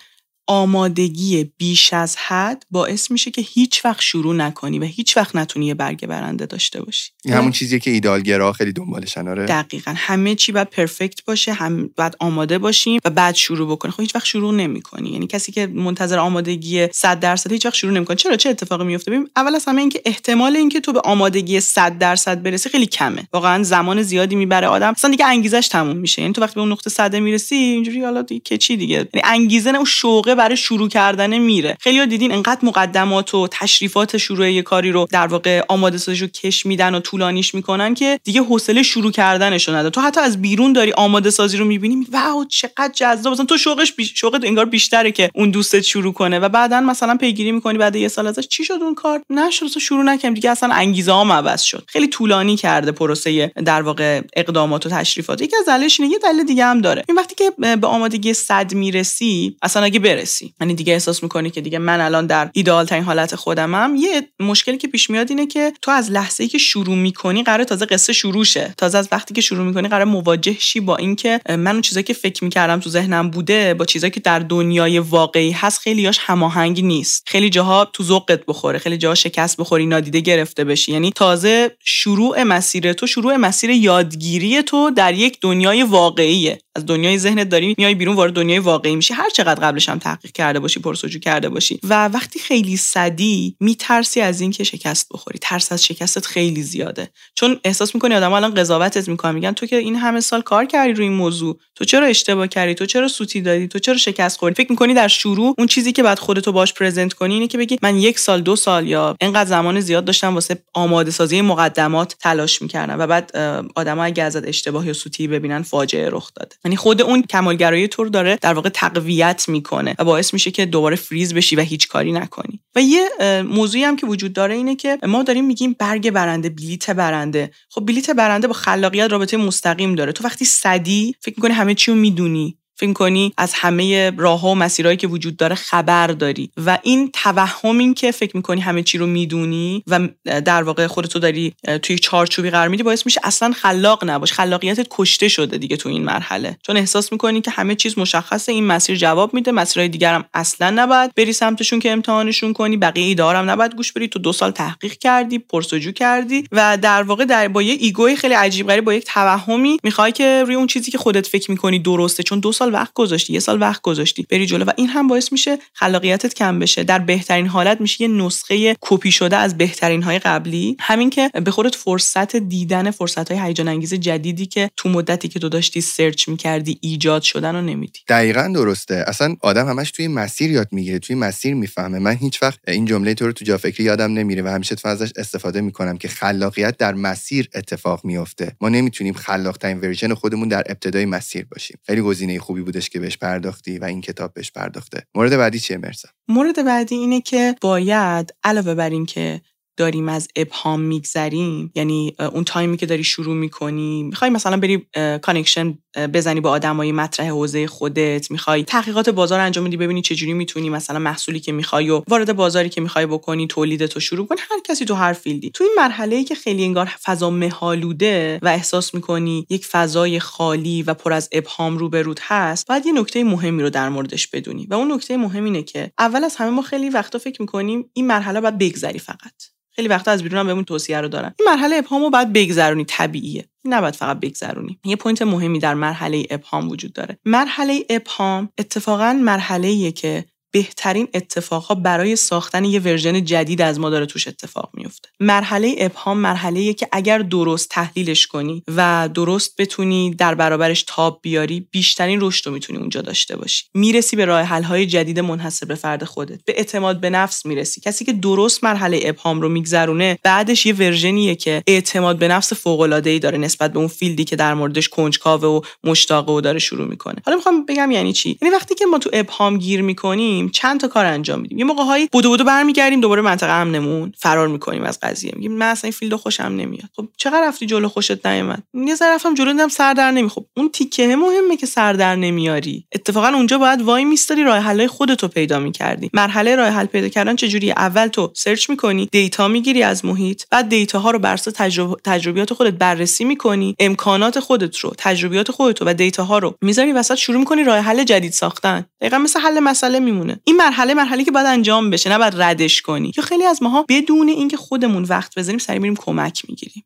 آمادگی بیش از حد باعث میشه که هیچ وقت شروع نکنی و هیچ وقت نتونی یه برگ برنده داشته باشی. این همون چیزیه که ایدالگرا خیلی دنبالشن آره؟ دقیقا. همه چی باید پرفکت باشه هم باید آماده باشیم و بعد شروع بکنی خب هیچ وقت شروع نمی‌کنی. یعنی کسی که منتظر آمادگی 100 درصد هیچ وقت شروع نمی‌کنه. چرا؟ چه اتفاقی میفته ببین اول از همه اینکه احتمال اینکه تو به آمادگی 100 درصد برسی خیلی کمه. واقعا زمان زیادی می‌بره آدم. اصلا دیگه انگیزش تموم میشه. یعنی تو وقتی به اون نقطه 100 می‌رسی اینجوری حالا دیگه چی دیگه؟ یعنی انگیزه اون شوقه برای شروع کردن میره. خیلی دیدین انقدر مقدمات و تشریفات شروع یه کاری رو در واقع آماده سازیشو کش میدن و طولانیش می‌کنن که دیگه حوصله شروع کردنشو نداره. تو حتی از بیرون داری آماده سازی رو می‌بینی واو چقدر جذاب. مثلا تو شوقش بیش... شوقت انگار بیشتره که اون دوستت شروع کنه و بعدا مثلا پیگیری می‌کنی بعد یه سال ازش. چی شد اون کار؟ نشد تو شروع نکردم دیگه اصلا انگیزه هم عوض شد. خیلی طولانی کرده پروسه در واقع اقدامات و تشریفات. یکی از دلایلش یه دلیل دیگه هم داره. این وقتی که به آمادگی صد می‌رسی اصلا اگه برسی یعنی دیگه احساس می‌کنی که دیگه من الان در ایدال ترین حالت خودمم. یه مشکلی که پیش میاد اینه که تو از لحظه ای که شروع می‌کنی قرار تازه قصه شروع شه. تازه از وقتی که شروع می‌کنی قرار مواجه شی با اینکه من اون چیزایی که فکر می‌کردم تو ذهنم بوده با چیزایی که در دنیای واقعی هست خیلیاش هماهنگ نیست. خیلی جاها تو ذوقت بخوره. خیلی جاها شکست بخوری نادیده گرفته بشی. یعنی تازه شروع مسیر تو شروع مسیر یادگیری تو در یک دنیای واقعیه. از دنیای ذهنت داری میای بیرون وارد دنیای واقعی میشی. هر چقدر قبلش هم تحقیق کرده باشی پرسجو کرده باشی. و وقتی خیلی صدی میترسی از اینکه شکست بخوری. ترس از شکستت خیلی زیاده. چون احساس می‌کنی آدم الان قضاوتت می‌کنن میگن تو که این همه سال کار کردی روی این موضوع. تو چرا اشتباه کردی؟ تو چرا سوتی دادی؟ تو چرا شکست خوردی؟ فکر می‌کنی در شروع اون چیزی که بعد خودتو باش پرزنت کنی اینه که بگی من یک سال دو سال یا اینقدر زمان زیاد داشتم واسه آماده سازی مقدمات تلاش می‌کردم و بعد آدم‌ها اگه ازت اشتباه یا سوتی ببینن فاجعه رخ داده. یعنی خود اون کمالگرایی تو داره در واقع تقویت می‌کنه. و باعث میشه که دوباره فریز بشی و هیچ کاری نکنی. و یه موضوعی هم که وجود داره اینه که ما داریم میگیم برگ برنده بلیت برنده. خب بلیت برنده با خلاقیت رابطه مستقیم داره. تو وقتی صدی فکر می‌کنی همه چی رو می‌دونی. فکر کنی از همه راه و مسیرهایی که وجود داره خبر داری. و این توهم این که فکر می‌کنی همه چی رو می‌دونی و در واقع خودتو داری توی چارچوبی قرار میدی باعث میشه اصلا خلاق نباشی. خلاقیتت کشته شده دیگه تو این مرحله. چون احساس می‌کنی که همه چیز مشخصه این مسیر جواب میده مسیرهای دیگر هم اصلا نباید بری سمتشون که امتحانشون کنی بقیه ایده‌ها رم نباید گوش بدی تو دو سال تحقیق کردی پرس‌وجو کردی و در واقع در با یه ego ی خیلی عجیب غریب با یک توهمی می‌خوای که روی اون چیزی که خودت فکر می‌کنی درسته. چون دو سال سال وقت گذاشتی یه سال وقت گذاشتی بری جلو و این هم باعث میشه خلاقیتت کم بشه. در بهترین حالت میشه یه نسخه کپی شده از بهترین های قبلی. همین که به خودت فرصت دیدن فرصت های هیجان انگیز جدیدی که تو مدتی که تو داشتی search می‌کردی ایجاد شدن رو نمیدی. دقیقا درسته. اصلا آدم همش توی مسیر یاد می‌گیره توی مسیر می‌فهمه. من هیچ وقت این جمله تو رو تو جا فکری یادم نمیره و همیشه تو ازش استفاده می‌کنم که خلاقیت در مسیر اتفاق میفته ما نمی‌تونیم خلاق ترین ورژن خودمون در ابتدای مسیر باشیم. خیلی گزینه خوبی بودش که بهش پرداختی و این کتاب بهش پرداخته. مورد بعدی چیه؟ مرسا. مورد بعدی اینه که باید علاوه بر این که داریم از ابهام میگذریم یعنی اون تایمی که داری شروع می‌کنی می‌خوای مثلا بری connection بزنی با آدمای مطرح حوزه خودت می‌خوای تحقیقات بازار انجام بدی ببینی چجوری می‌تونی مثلا محصولی که می‌خوای و وارد بازاری که می‌خوای بکنی تولیدت رو شروع کنی هر کسی تو هر field ی. تو این مرحله ای که خیلی انگار فضا مه‌آلوده و احساس می‌کنی یک فضای خالی و پر از ابهام روبروت هست باید یه نکته مهمی رو در موردش بدونی. و اون نکته مهم اینه که اول از همه ما خیلی وقتا فکر می‌کنیم این مرحله باید بگذری فقط. خیلی وقتا از بیرون هم بهمون توصیه رو دارن. این مرحله ابهامو باید بگذرونی طبیعیه. نباید فقط بگذرونی. یه point مهمی در مرحله ابهام وجود داره. مرحله ابهام اتفاقا مرحله که بهترین اتفاقها برای ساختن یه version جدید از ما داره توش اتفاق میفته مرحله ابهام مرحله که اگر درست تحلیلش کنی و درست بتونی در برابرش تاب بیاری بیشترین رشد رو می‌تونی اونجا داشته باشی. می‌رسی به راه حل های جدید منحصر به فرد خودت. به اعتماد به نفس می‌رسی. کسی که درست مرحله ابهام رو میگذرونه بعدش یه version یه که اعتماد به نفس فوق العاده ای داره نسبت به اون field ی که در موردش کنجکاوه و مشتاقه و داره شروع می‌کنه. حالا می‌خوام بگم یعنی چی؟ یعنی وقتی که ما تو ابهام گیر می‌کنیم چند تا کار انجام میدیم. یه موقع هایی بدو بدو برمیگردیم دوباره منطقه امنمون فرار می‌کنیم از قضیه. میگیم من اصلا این field و خوشم نمیاد. خب چقدر رفتی جلو خوشت نیومد؟ یه ذره رفتم جلو دیدم سر در نمیارم خب اون تیکه مهمه که سر در نمیاری. اتفاقا اونجا باید وای میستاری راه حل خودتو پیدا می‌کردی. مرحله راه حل پیدا کردن چجوری اول تو search می‌کنی data می‌گیری از محیط بعد data ها رو بر اساس تجربیات خودت بررسی می‌کنی امکانات خودت رو تجربیات خودت رو و data ها رو می‌ذاری وسط شروع می‌کنی راه حل جدید ساختن. دقیقا مثل حل مسئله میمونه. بمونه این مرحله مرحله که باید انجام بشه نه باید ردش کنی. یا خیلی از ماها بدون اینکه خودمون وقت بذاریم سریع میریم کمک می‌گیریم.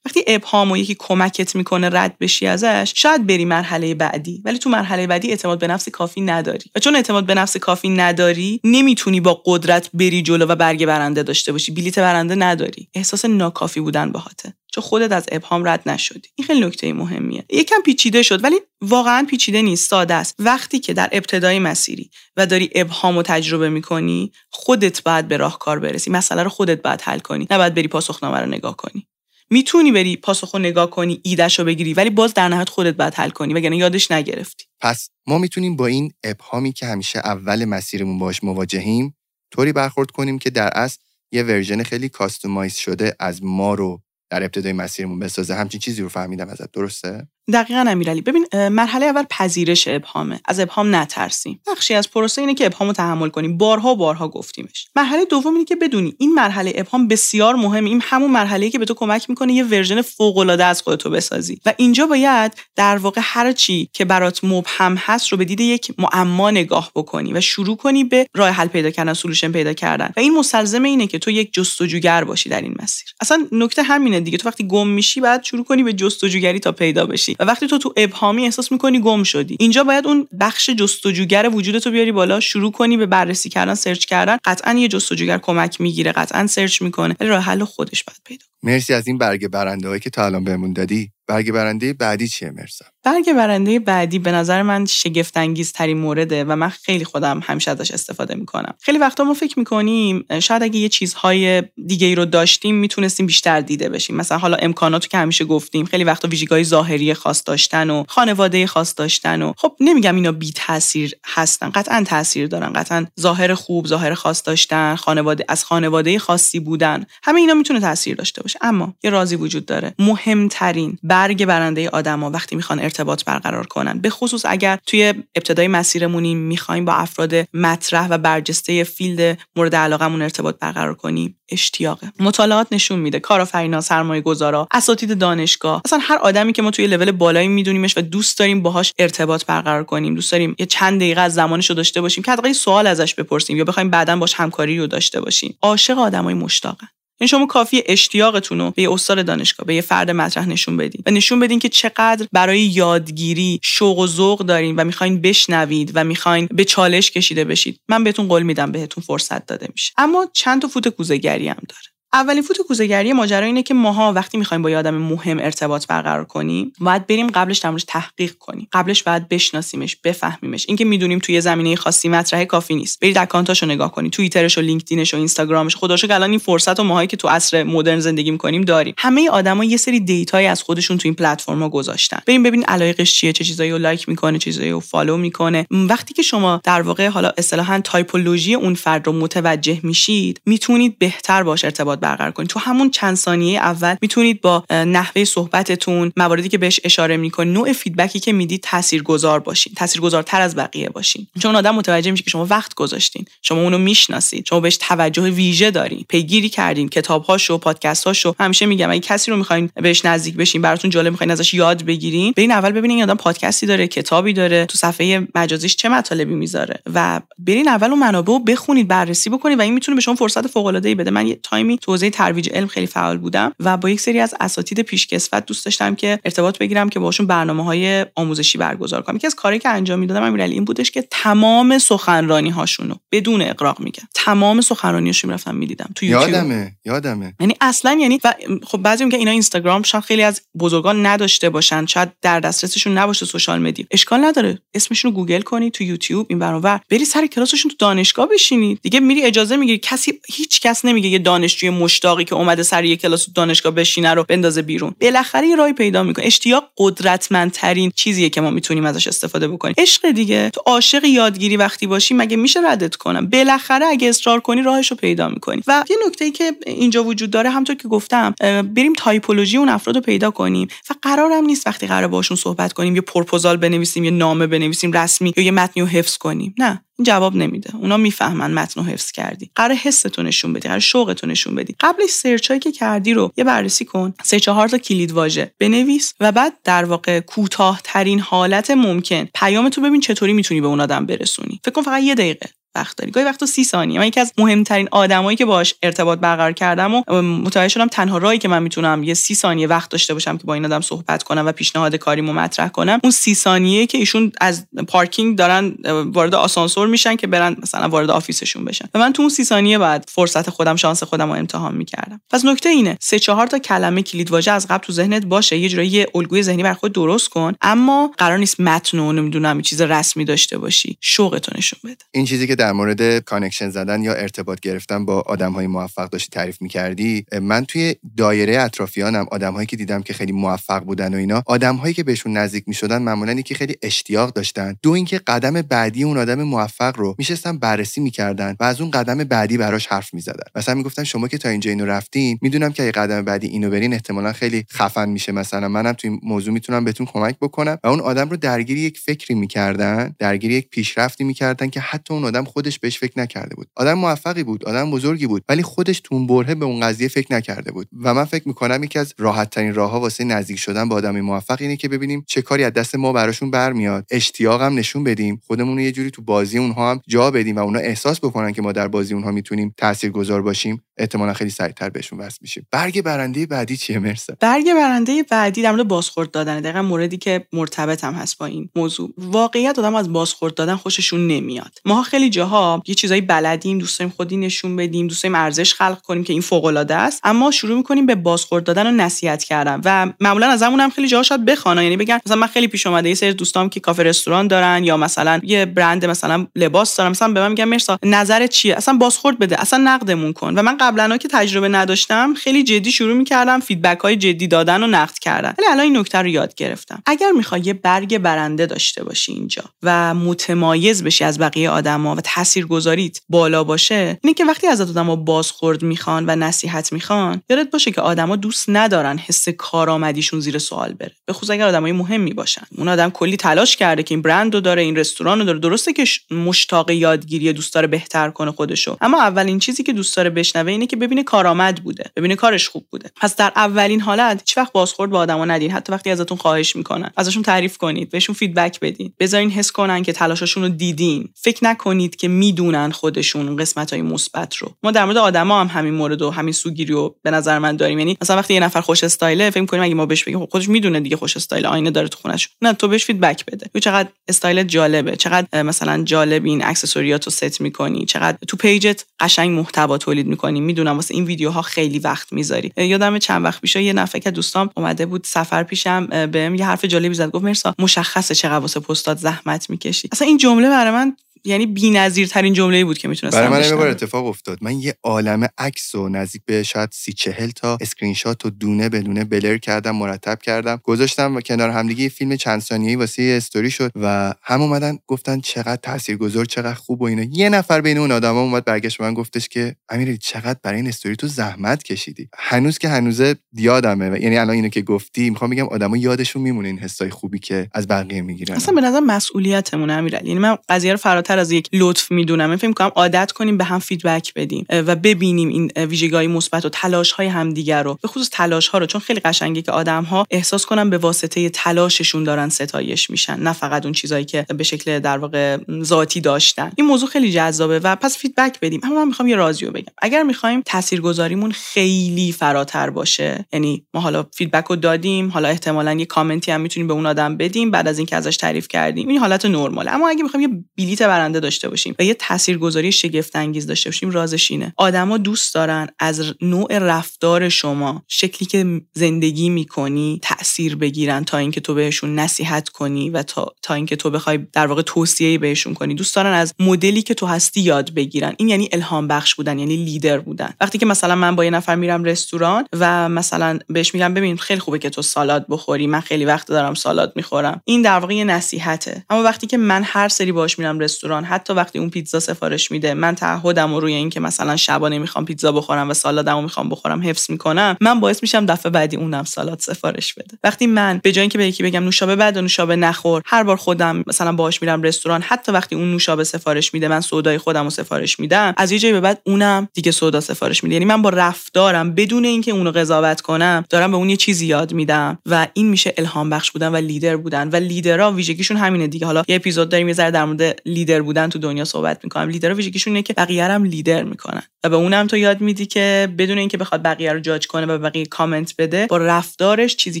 وقتی ابهام و یکی کمکت می‌کنه رد بشی ازش شاید بری مرحله بعدی ولی تو مرحله بعدی اعتماد به نفس کافی نداری. و چون اعتماد به نفس کافی نداری نمی‌تونی با قدرت بری جلو و برگ برنده داشته باشی. بلیت برنده نداری. احساس ناکافی بودن باهاته. چون خودت از ابهام رد نشدی. این خیلی نکته مهمیه. یکم پیچیده شد ولی واقعا پیچیده نیست ساده است. وقتی که در ابتدای مسیری و داری ابهام و تجربه می‌کنی خودت باید به راهکار برسی. مسئله رو خودت باید حل کنی. نه باید بری پاسخنامه رو نگاه کنی. می‌تونی بری پاسخو نگاه کنی ایدهشو بگیری ولی باز در نهایت خودت باید حل کنی وگرنه یادش نگرفتی. پس ما می‌تونیم با این ابهامی که همیشه اول مسیرمون باش مواجهیم طوری برخورد کنیم که در اصل یه version خیلی customize شده از ما رو در ابتدای مسیرمون بسازه. همچین چیزی رو فهمیدم ازت درسته؟ دقیقا امیرعلی. ببین مرحله اول پذیرش ابهامه. از ابهام نترسیم بخشی از پروسه اینه که ابهامو تحمل کنیم. بارها بارها گفتیمش. مرحله دوم اینه که بدونی این مرحله ابهام بسیار مهمه. این همون مرحله که به تو کمک می‌کنه یه version فوق العاده از خودتو بسازی. و اینجا باید در واقع هر چی که برات مبهم هست رو به دید یک معما نگاه بکنی و شروع کنی به راه حل پیدا کردن solution پیدا کردن. و این مستلزم اینه که تو یک جستجوگر باشی در این مسیر. اصلا نکته همینه دیگه. تو وقتی گم میشی بعد شروع کنی به جستجوگری تا پیدا بشی. و وقتی تو تو ابهامی احساس می‌کنی گم شدی. اینجا باید اون بخش جستجوگر وجودتو بیاری بالا شروع کنی به بررسی کردن سرچ کردن. قطعا یه جستجوگر کمک می‌گیره قطعا سرچ می‌کنه. ولی راه حل خودش باید پیدا مرسی از این برگ برنده که تا الان بهمون دادی. برگ برنده بعدی چیه مرسا برگ برنده بعدی به نظر من شگفت انگیز ترین مورده و من خیلی خودم همیشه ازش استفاده می‌کنم. خیلی وقتا ما فکر می‌کنیم شاید اگه یه چیزهای دیگه ای رو داشتیم می‌تونستیم بیشتر دیده بشیم. مثلا حالا امکاناتو که همیشه گفتیم خیلی وقتا ویژگی‌های ظاهری خاص داشتن و خانواده خاص داشتن و خب نمیگم اینا بی تاثیر هستن قطعا تاثیر دارن. قطعا ظاهر خوب ظاهر خاص داشتن خانواده از خانواده خاصی بودن. همه اینا می‌تونه تاثیر داشته باشه. اما یه رازی وجود داره. مهمترین برگ برنده آدما وقتی می‌خوان ارتباط برقرار کنن. به خصوص اگر توی ابتدای مسیرمونیم می‌خوایم با افراد مطرح و برجسته فیلد مورد علاقمون ارتباط برقرار کنیم اشتیاقه. مطالعات نشون میده کارآفرینا سرمایه گذارا اساتید دانشگاه. اصلا هر آدمی که ما توی لول بالایی میدونیمش و دوست داریم باهاش ارتباط برقرار کنیم. دوست داریم یه چند دقیقه از زمانش رو داشته باشیم که حداقل سوال ازش بپرسیم یا بخوایم بعدا باش همکاری رو داشته باشیم. عاشق آدمای مشتاقن. این شما کافی اشتیاقتون رو به یه استاد دانشگاه به یه فرد مطرح نشون بدین و نشون بدین که چقدر برای یادگیری شوق و ذوق دارین و می‌خواین بشنوید و می‌خواین به چالش کشیده بشید. من بهتون قول میدم بهتون فرصت داده میشه. اما چند تا فوت کوزهگری هم داره. اولین فوت کوزهگری ماجرا اینه که ماها وقتی می‌خوایم با یه آدم مهم ارتباط برقرار کنیم باید بریم قبلش در تحقیق کنیم. قبلش باید بشناسیمش بفهمیمش. اینکه می‌دونیم توی زمینه خاصی مطرح کافی نیست. برید account اشو نگاه کنید توییترش و لینکدینش و اینستاگرامش. خداروشکر الان این فرصت و ماهایی که تو عصر مدرن زندگی می‌کنیم داریم. همه آدما یه سری data یی از خودشون تو این پلتفرما گذاشتن. بریم ببین علایقش چیه چه چیزایی رو like می‌کنه چیزایی رو follow می‌کنه. وقتی که شما در واقع حالا اصطلاحا typology اون فرد رو متوجه میشید می‌تونید بهتر باش ارتباط برقرار کنید. تو همون چند ثانیه اول می‌تونید با نحوه صحبتتون مواردی که بهش اشاره می‌کنید نوع feedback ی که می‌دید تاثیرگذار باشین تاثیرگذارتر از بقیه باشین. چون آدم متوجه میشه که شما وقت گذاشتین شما اونو می‌شناسید شما بهش توجه ویژه دارین پیگیری کردین کتابهاشو پادکستهاشو. همیشه میگم اگه کسی رو می‌خواین بهش نزدیک بشین براتون جالب می‌خواین ازش یاد بگیرین برین اول ببینین آدم پادکستی داره کتابی داره تو صفحه مجازیش چه مطالبی می‌ذاره. و برین اول اون منابع رو بخونید بررسی بکنید و این می‌تونه به شما فرصت فوق العاده ای بده. من یه time ی تو ترویج علم خیلی فعال بودم و با یک سری از اساتید پیشکسوت دوست داشتم که ارتباط بگیرم که باشون برنامه های آموزشی برگزار کنم. یکی از کاری که انجام می‌دادم امیرعلی این بودش که تمام سخنرانی هاشونو بدون اغراق میگم تمام سخنرانیاشون رفتم می‌دیدم تو یوتیوب. یادمه یادمه. یعنی اصلا یعنی و خب بعضی میگن اینا اینستاگرام شاید خیلی از بزرگان نداشته باشن شاید در دسترسشون نباشه social media. اشکال نداره. اسمشون رو گوگل کنی تو یوتیوب این برابر بری سر کلاسشون تو دانشگاه بشینی. دیگه میری اجازه می‌گیری. کسی هیچ کس نمیگه یه دانشجوی مشتاقی که اومده سر یه کلاس دانشگاه بشینه رو بندازه بیرون. بالاخره یه راهی پیدا می‌کنه. اشتیاق قدرتمندترین چیزیه که ما می‌تونیم ازش استفاده بکنیم. عشق دیگه. تو عاشق یادگیری وقتی باشی مگه میشه ردت کنم؟ بالاخره اگه اصرار کنی راهش رو پیدا می‌کنی. و یه نکته ای که اینجا وجود داره همونطور که گفتم بریم typology اون افراد رو پیدا کنیم. و قرارم نیست وقتی قرار باشون صحبت کنیم یه پروپوزال بنویسیم یه نامه بنویسیم رسمی یا یه متنی رو حفظ کنیم. نه. این جواب نمیده. اونا می‌فهمن متن رو حفظ کردی. قرار حستو نشون بدی قرار شوقتو نشون بدی. قبلش search که کردی رو یه بررسی کن. سه چهار تا کلید واژه. بنویس و بعد در واقع کوتاه ترین حالت ممکن. پیام تو ببین چطوری می‌تونی به اون آدم برسونی. فکر کن فقط یه دقیقه. وقت داری گاهی وقتا سی ثانیه. من یکی از مهمترین آدمایی که باش ارتباط برقرار کردم و متوجه شدم تنها راهی که من می‌تونم یه سی ثانیه وقت داشته باشم که با این آدم صحبت کنم و پیشنهاد کاریمو مطرح کنم اون سی ثانیه که ایشون از پارکینگ دارن وارد آسانسور میشن که برن مثلا وارد office شون بشن. و من تو اون سی ثانیه بعد فرصت خودم شانس خودم رو امتحان می‌کردم. پس نکته اینه سه چهار تا کلمه کلید واژه از قبل تو ذهنت باشه یه جورایی الگوی ذهنی بر خود درست کن اما قرار نیست متن و نمی‌دونم چیز رسمی داشته باشی. شوقتو نشون بده. این چیزی که در مورد connection زدن یا ارتباط گرفتن با آدم های موفق داشتی تعریف می‌کردی؟ من توی دایره اطرافیانم آدم هایی که دیدم که خیلی موفق بودن و اینا آدم هایی که بهشون نزدیک می‌شدن معمولا که خیلی اشتیاق داشتن. دو اینکه قدم بعدی اون آدم موفق رو میشستن بررسی می‌کردن و از اون قدم بعدی براش حرف می‌زدن. مثلا می‌گفتن شما که تا اینجا اینو رفتین می‌دونم که قدم بعدی اینو برین احتمالا خیلی خفن میشه. مثلا منم تو این موضوع می‌تونم بهتون کمک بکنم. و اون آدم رو درگیری یک فکری می‌کردن درگیری یک پیشرفتی می‌کردن که حتی اون آدم خودش بهش فکر نکرده بود. آدم موفقی بود آدم بزرگی بود ولی خودش تو برهه به اون قضیه فکر نکرده بود. و من فکر می‌کنم یکی از راحت ترین راهها واسه نزدیک شدن به آدم موفق اینه که ببینیم چه کاری از دست ما براشون برمیاد. اشتیاقم نشون بدیم خودمون رو یه جوری تو بازی اونها هم جا بدیم و اونا احساس بکنن که ما در بازی اونها می‌تونیم تاثیرگذار باشیم. احتمالا خیلی سریعتر بهشون وصل میشیم. برگ برنده بعدی چیه؟ مرسا. برگ برنده بعدی در مورد بازخورد دادن دقیقا موردی که مرتبط هم هست با این موضوع. واقعیت آدم از بازخورد دادن خوششون نمیاد. ما خیلی جاها یه چیزایی بلدیم دوست داریم خودی نشون بدیم دوست داریم ارزش خلق کنیم که این فوق العاده است. اما شروع می‌کنیم به بازخورد دادن و نصیحت کردن و معمولا از هم خیلی جاها شاید بخوانن یعنی بگن مثلا من خیلی پیش اومده یه سری دوستام که کافه رستوران دارن یا مثلا یه برند مثلا لباس دارن مثلا به من میگن مرسا نظر چیه؟ اصلا بازخورد بده اصلا نقدمون کن. و من قبلا که تجربه نداشتم خیلی جدی شروع می‌کردم فیدبک های جدی دادن و نقد کردن. ولی الان این نکته رو یاد گرفتم. اگر می‌خوای یه برگ برنده داشته باشی اینجا و متمایز بشی از بقیه آدما و تاثیرگذاریت بالا باشه اینه که وقتی از آدما بازخورد می‌خوان و نصیحت می‌خوان یادت باشه که آدما دوست ندارن حس کارآمدیشون زیر سوال بره. به خصوص اگر آدمای مهمی باشن. اون آدم کلی تلاش کرده که این برند رو داره این رستوران رو داره. درسته که مشتاق یادگیری دوست داره بهتر کنه خودشو. اما اولین چیزی که دوست داره بشنوه اینه که ببینه کارآمد بوده ببینه کارش خوب بوده. پس در اولین حالت هیچ وقت بازخورد به آدما ندین. حتی وقتی ازتون خواهش می‌کنن. ازشون تعریف کنید بهشون feedback بدین. بذارین حس کنن که تلاششون رو دیدین. فکر نکنید که می‌دونن خودشون قسمت های مثبت رو. ما در مورد آدما هم همین مورد و همین سوگیری رو به نظر من داریم. یعنی مثلا وقتی یه نفر خوش استایله فکر کنیم اگه ما بهش بگیم خب خودش می‌دونه دیگه خوش استایل آینه داره تو خونش. نه تو بهش feedback بده. تو چقدر استایل جالبه چقدر مثلا جالب این accessory ات رو ست می‌کنی چقدر تو page ت قشنگ محتوا تولید می‌کنی. می‌دونم واسه این ویدیوها خیلی وقت می‌ذاری. یادم چند وقت پیش یه نفر که دوستام اومده بود سفر پیشم بهم یه حرف جالبی زد گفت مرسا مشخصه چقدر واسه پستات زحمت می‌کشی. اصلا این جمله برای من یعنی بی‌نظیر ترین جمله‌ای بود که می‌تونستم برای من بار اتفاق افتاد. من یه عالم عکس و نزدیک به شاید سی چهل تا اسکرین شات و دونه بدونه blur کردم مرتب کردم. گذاشتم و کنار همدیگه یه فیلم چند ثانیه‌ای واسه یه استوری شد و هم اومدن گفتن چقدر تاثیرگذار چقدر خوب و اینا. یه نفر بین اون آدما اومد برگشت من گفتش که امیر چقدر برای این استوری تو زحمت کشیدی. هنوز که هنوزه یادمه و یعنی الان اینو که گفتی می‌خوام بگم آدما یادشون میمونه این حسای خوبی که از بقیه می‌گیرن. اصلا به نظرم مسئولیتمونه امیرعلی. یعنی من قضیه رو فراتر از یک لطف می‌دونم. فکر کنم عادت کنیم به هم feedback بدیم و ببینیم این ویژگی‌های مثبت و تلاش های همدیگر رو. به خصوص تلاش ها رو چون خیلی قشنگه که آدم ها احساس کنن به واسطه تلاششون دارن ستایش میشن نه فقط اون چیزایی که به شکل در واقع ذاتی داشتن. این موضوع خیلی جذابه و پس feedback بدیم. اما من می‌خوام یه رازیو بگم. اگر می‌خوایم تاثیرگذاریمون خیلی فراتر باشه یعنی ما حالا feedback رو دادیم حالا احتمالا یه کامنتی هم می‌تونیم به اون آدم بدیم بعد از اینکه ازش تعریف کردیم این حالت نرماله. اما اگه می‌خوایم یه بلیت برنده داشته باشیم و یه تاثیرگذاری شگفت انگیز داشته باشیم رازش اینه آدما دوست دارن از نوع رفتار شما شکلی که زندگی می‌کنی تاثیر بگیرن تا اینکه تو بهشون نصیحت کنی و تا, تا اینکه تو بخوای در واقع توصیه بهشون کنی. دوست دارن از مدلی که تو هستی یاد بگیرن. این یعنی الهام بخش بودن یعنی لیدر بودن. وقتی که مثلا من با یه نفر میرم رستوران و مثلا بهش میگم ببین خیلی خوبه که تو سالاد بخوری من خیلی وقت دارم سالاد می‌خورم. این در واقع یه نصیحته. اما وقتی که من هر سری باش میرم رستوران حتی وقتی اون پیتزا سفارش میده من تعهدم رو روی اینکه مثلا شبانه می‌خوام پیتزا بخورم و سالادمو می‌خوام بخورم حفظ می‌کنم من باعث میشم دفعه بعدی اونم سالاد سفارش بده. وقتی من به جای اینکه به یکی بگم نوشابه بعد و نوشابه نخور هر بار خودم مثلا باهاش میرم رستوران حتی وقتی اون نوشابه سفارش میده من سودای خودم رو سفارش میدم از یه جایی به بعد اونم دیگه سودا سفارش میده. یعنی من با رفتارم بدون اینکه اونو قضاوت کنم دارم به اون یه چیزی یاد میدم و این میشه الهام بخش بودن و لیدر بودن. و لیدرها ویژگیشون همینه دیگه. حالا یه اپیزود داریم یه ذره در مورد لیدر بودن تو دنیا صحبت می‌کنم. لیدر ویژگیشون اینه که بقیه هم لیدر می‌کنن. و به اونم تو یاد میدی که بدون اینکه بخواد بقیه رو جاج کنه و بقیه کامنت بده با رفتارش چیزی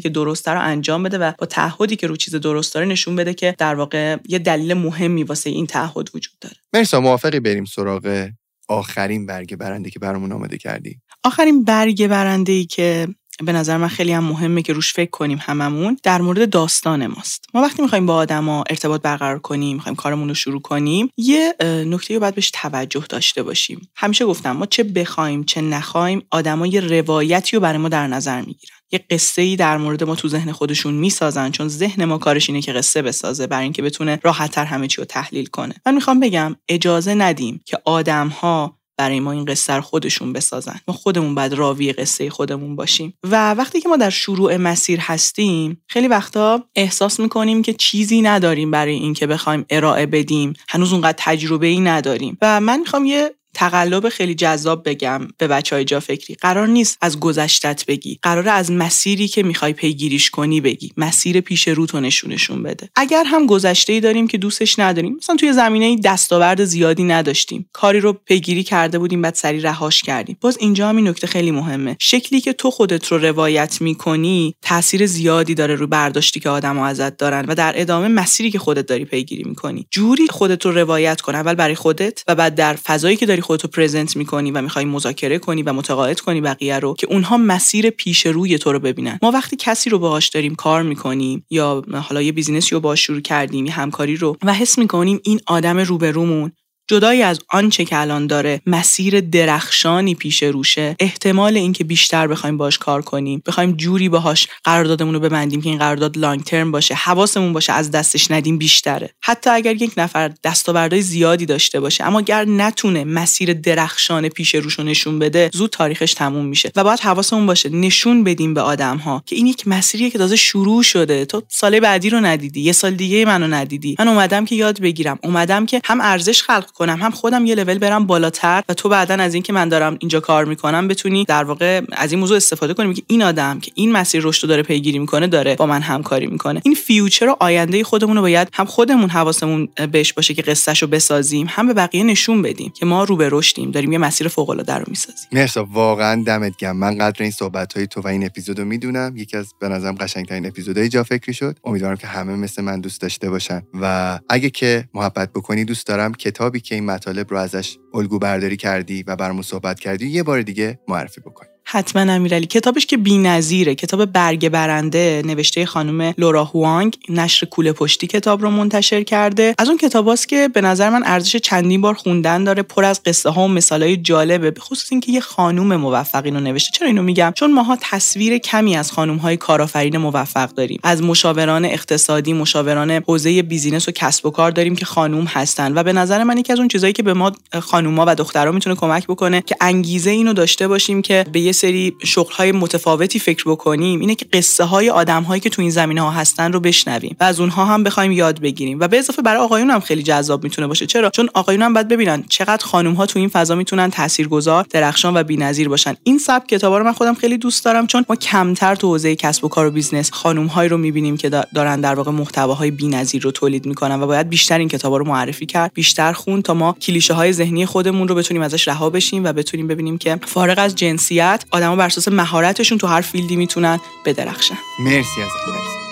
که درسته رو انجام بده و با تعهدی که رو چیز درست داره نشون بده که در واقع یه دلیل مهمی واسه این تعهد وجود داره. مرسا موافقی بریم سراغ آخرین برگ برنده که برامون آماده کردی؟ آخرین برگ برنده ای که به نظر من خیلی هم مهمه که روش فکر کنیم هممون در مورد داستان ماست. ما وقتی می‌خوایم با آدما ارتباط برقرار کنیم می‌خوایم کارمون رو شروع کنیم یه نکته رو باید بهش توجه داشته باشیم. همیشه گفتم ما چه بخوایم چه نخوایم آدما یه روایتی رو برای ما در نظر می‌گیرن. یه قصه ای در مورد ما تو ذهن خودشون می‌سازن چون ذهن ما کارش اینه که قصه بسازه برای اینکه بتونه راحتتر همه چی رو تحلیل کنه. من می‌خوام بگم اجازه ندیم که آدم ها برای ما این قصه رو خودشون بسازن. ما خودمون باید راوی قصه خودمون باشیم. و وقتی که ما در شروع مسیر هستیم خیلی وقتا احساس می‌کنیم که چیزی نداریم برای اینکه بخوایم ارائه بدیم. هنوز اونقدر تجربه ای نداریم. و من می‌خوام یه تقلب خیلی جذاب بگم به بچه های جا فکری. قرار نیست از گذشتت بگی. قرار از مسیری که می‌خوای پیگیریش کنی بگی. مسیر پیش رو تو نشونشون بده. اگر هم گذشته ای داریم که دوستش نداریم مثلا توی زمینه دستاورد زیادی نداشتیم. کاری رو پیگیری کرده بودیم بعد سری رهاش کردیم. باز اینجا هم این نکته خیلی مهمه. شکلی که تو خودت رو روایت می‌کنی تاثیر زیادی داره رو برداشتی که آدم ازت دارن و در ادامه مسیری که خودت داری پیگیری می‌کنی. جوری خودت رو روایت کن اول برای خودت و بعد در فضایی که داری خودتو پرزنت می‌کنی و می‌خوای مذاکره کنی و متقاعد کنی بقیه رو که اونها مسیر پیش روی تو رو ببینن. ما وقتی کسی رو باهاش داریم کار می‌کنیم یا حالا یه بیزینسی رو باهاش شروع کردیم یه همکاری رو و حس می‌کنیم این آدم روبرومون جدایی از آنچه که الان داره مسیر درخشانی پیش روشه احتمال اینکه بیشتر بخوایم باش کار کنیم بخوایم جوری باهاش قراردادمون رو ببندیم که این قرارداد لانگ ترم باشه حواسمون باشه از دستش ندیم بیشتره. حتی اگر یک نفر دستاوردهای زیادی داشته باشه اما اگر نتونه مسیر درخشان پیش روش رو نشون بده زود تاریخش تموم میشه و باید حواسمون باشه نشون بدیم به آدم ها که این یک مسیریه که تازه شروع شده. تو سال بعدی رو ندیدی یه سال دیگه منو ندیدی. من اومدم که یاد بگیرم اومدم که هم ارزش خلق کنم هم خودم یه لول برم بالاتر و تو بعدا از اینکه من دارم اینجا کار می‌کنم بتونی در واقع از این موضوع استفاده کنیم که این آدم که این مسیر رشد داره پیگیری می‌کنه داره با من همکاری می‌کنه. این فیوچر و آینده خودمون رو باید هم خودمون حواسمون بهش باشه که قصهش رو بسازیم هم به بقیه نشون بدیم که ما رو به رشدیم. داریم یه مسیر فوق العاده رو می‌سازیم. مرسا واقعا دمت گرم. من قدر این صحبت های تو و این اپیزودو می‌دونم. یکی از به نظرم قشنگترین اپیزودهای جا فکری شد. امیدوارم که همه مثل من دوست داشته باشن. و اگه که محبت بکنی دوست دارم کتابی که این مطالب رو ازش الگو برداری کردی و برامون صحبت کردی یه بار دیگه معرفی بکنی حتما امیرعلی. کتابش که بی‌نظیره. کتاب برگ برنده نوشته خانم لورا هوانگ. نشر کوله پشتی کتاب رو منتشر کرده. از اون کتاباست که به نظر من ارزش چندین بار خوندن داره. پر از قصه ها و مثالای جالبه. به خصوص اینکه یه خانم موفق اینو نوشته. چرا اینو میگم؟ چون ماها تصویر کمی از خانم های کارآفرین موفق داریم. از مشاوران اقتصادی مشاوران حوزه بیزینس و کسب و کار داریم که خانم هستن. و به نظر من یکی از اون چیزایی که به ما خانوما و دخترها می‌تونه کمک بکنه که انگیزه اینو داشته باشیم که یه سری شغل های متفاوتی فکر بکنیم اینه که قصه های آدم هایی که تو این زمینه ها هستن رو بشنویم و از اونها هم بخوایم یاد بگیریم. و به اضافه برای آقایون هم خیلی جذاب می‌تونه باشه. چرا؟ چون آقایون هم باید ببینن چقدر خانم ها تو این فضا می‌تونن تاثیرگذار درخشان و بی‌نظیر باشن. این سبک کتابا رو من خودم خیلی دوست دارم چون ما کمتر تو حوزه کسب و کار و business خانم هایی رو می‌بینیم که دارن در واقع محتواهای بی‌نظیر رو تولید می‌کنن و باید بیشتر این کتابا رو معرفی کرد بیشتر خوند تا ما کلیشه های ذهنی خودمون رو بتونیم ازش رها بشیم و بتونیم ببینیم که فارغ از جنسیت آدما بر اساس مهارتشون تو هر field ی می‌تونن بدرخشن مرسی از مرسی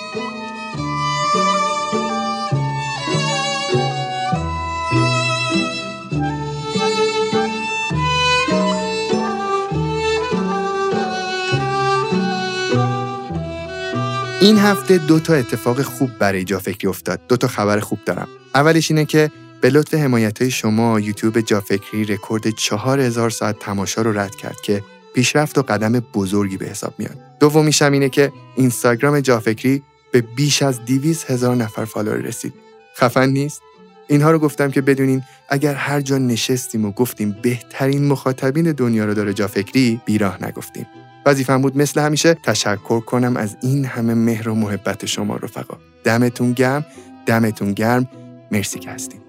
این هفته دو تا اتفاق خوب برای جافکری افتاد. دو تا خبر خوب دارم. اولش اینه که به لطف حمایت های شما یوتیوب جافکری رکورد 4000 ساعت تماشا رو رد کرد که پیشرفت و قدم بزرگی به حساب میاد. دومیش هم اینه که اینستاگرام جافکری به بیش از 200 هزار نفر follower رسید. خفن نیست؟ اینها رو گفتم که بدونین اگر هر جا نشستیم و گفتیم بهترین مخاطبین دنیا رو داره جافکری بیراه نگفتیم. وظیفم بود مثل همیشه تشکر کنم از این همه مهر و محبت شما رفقا. دمتون گرم، دمتون گرم، مرسی که هستیم.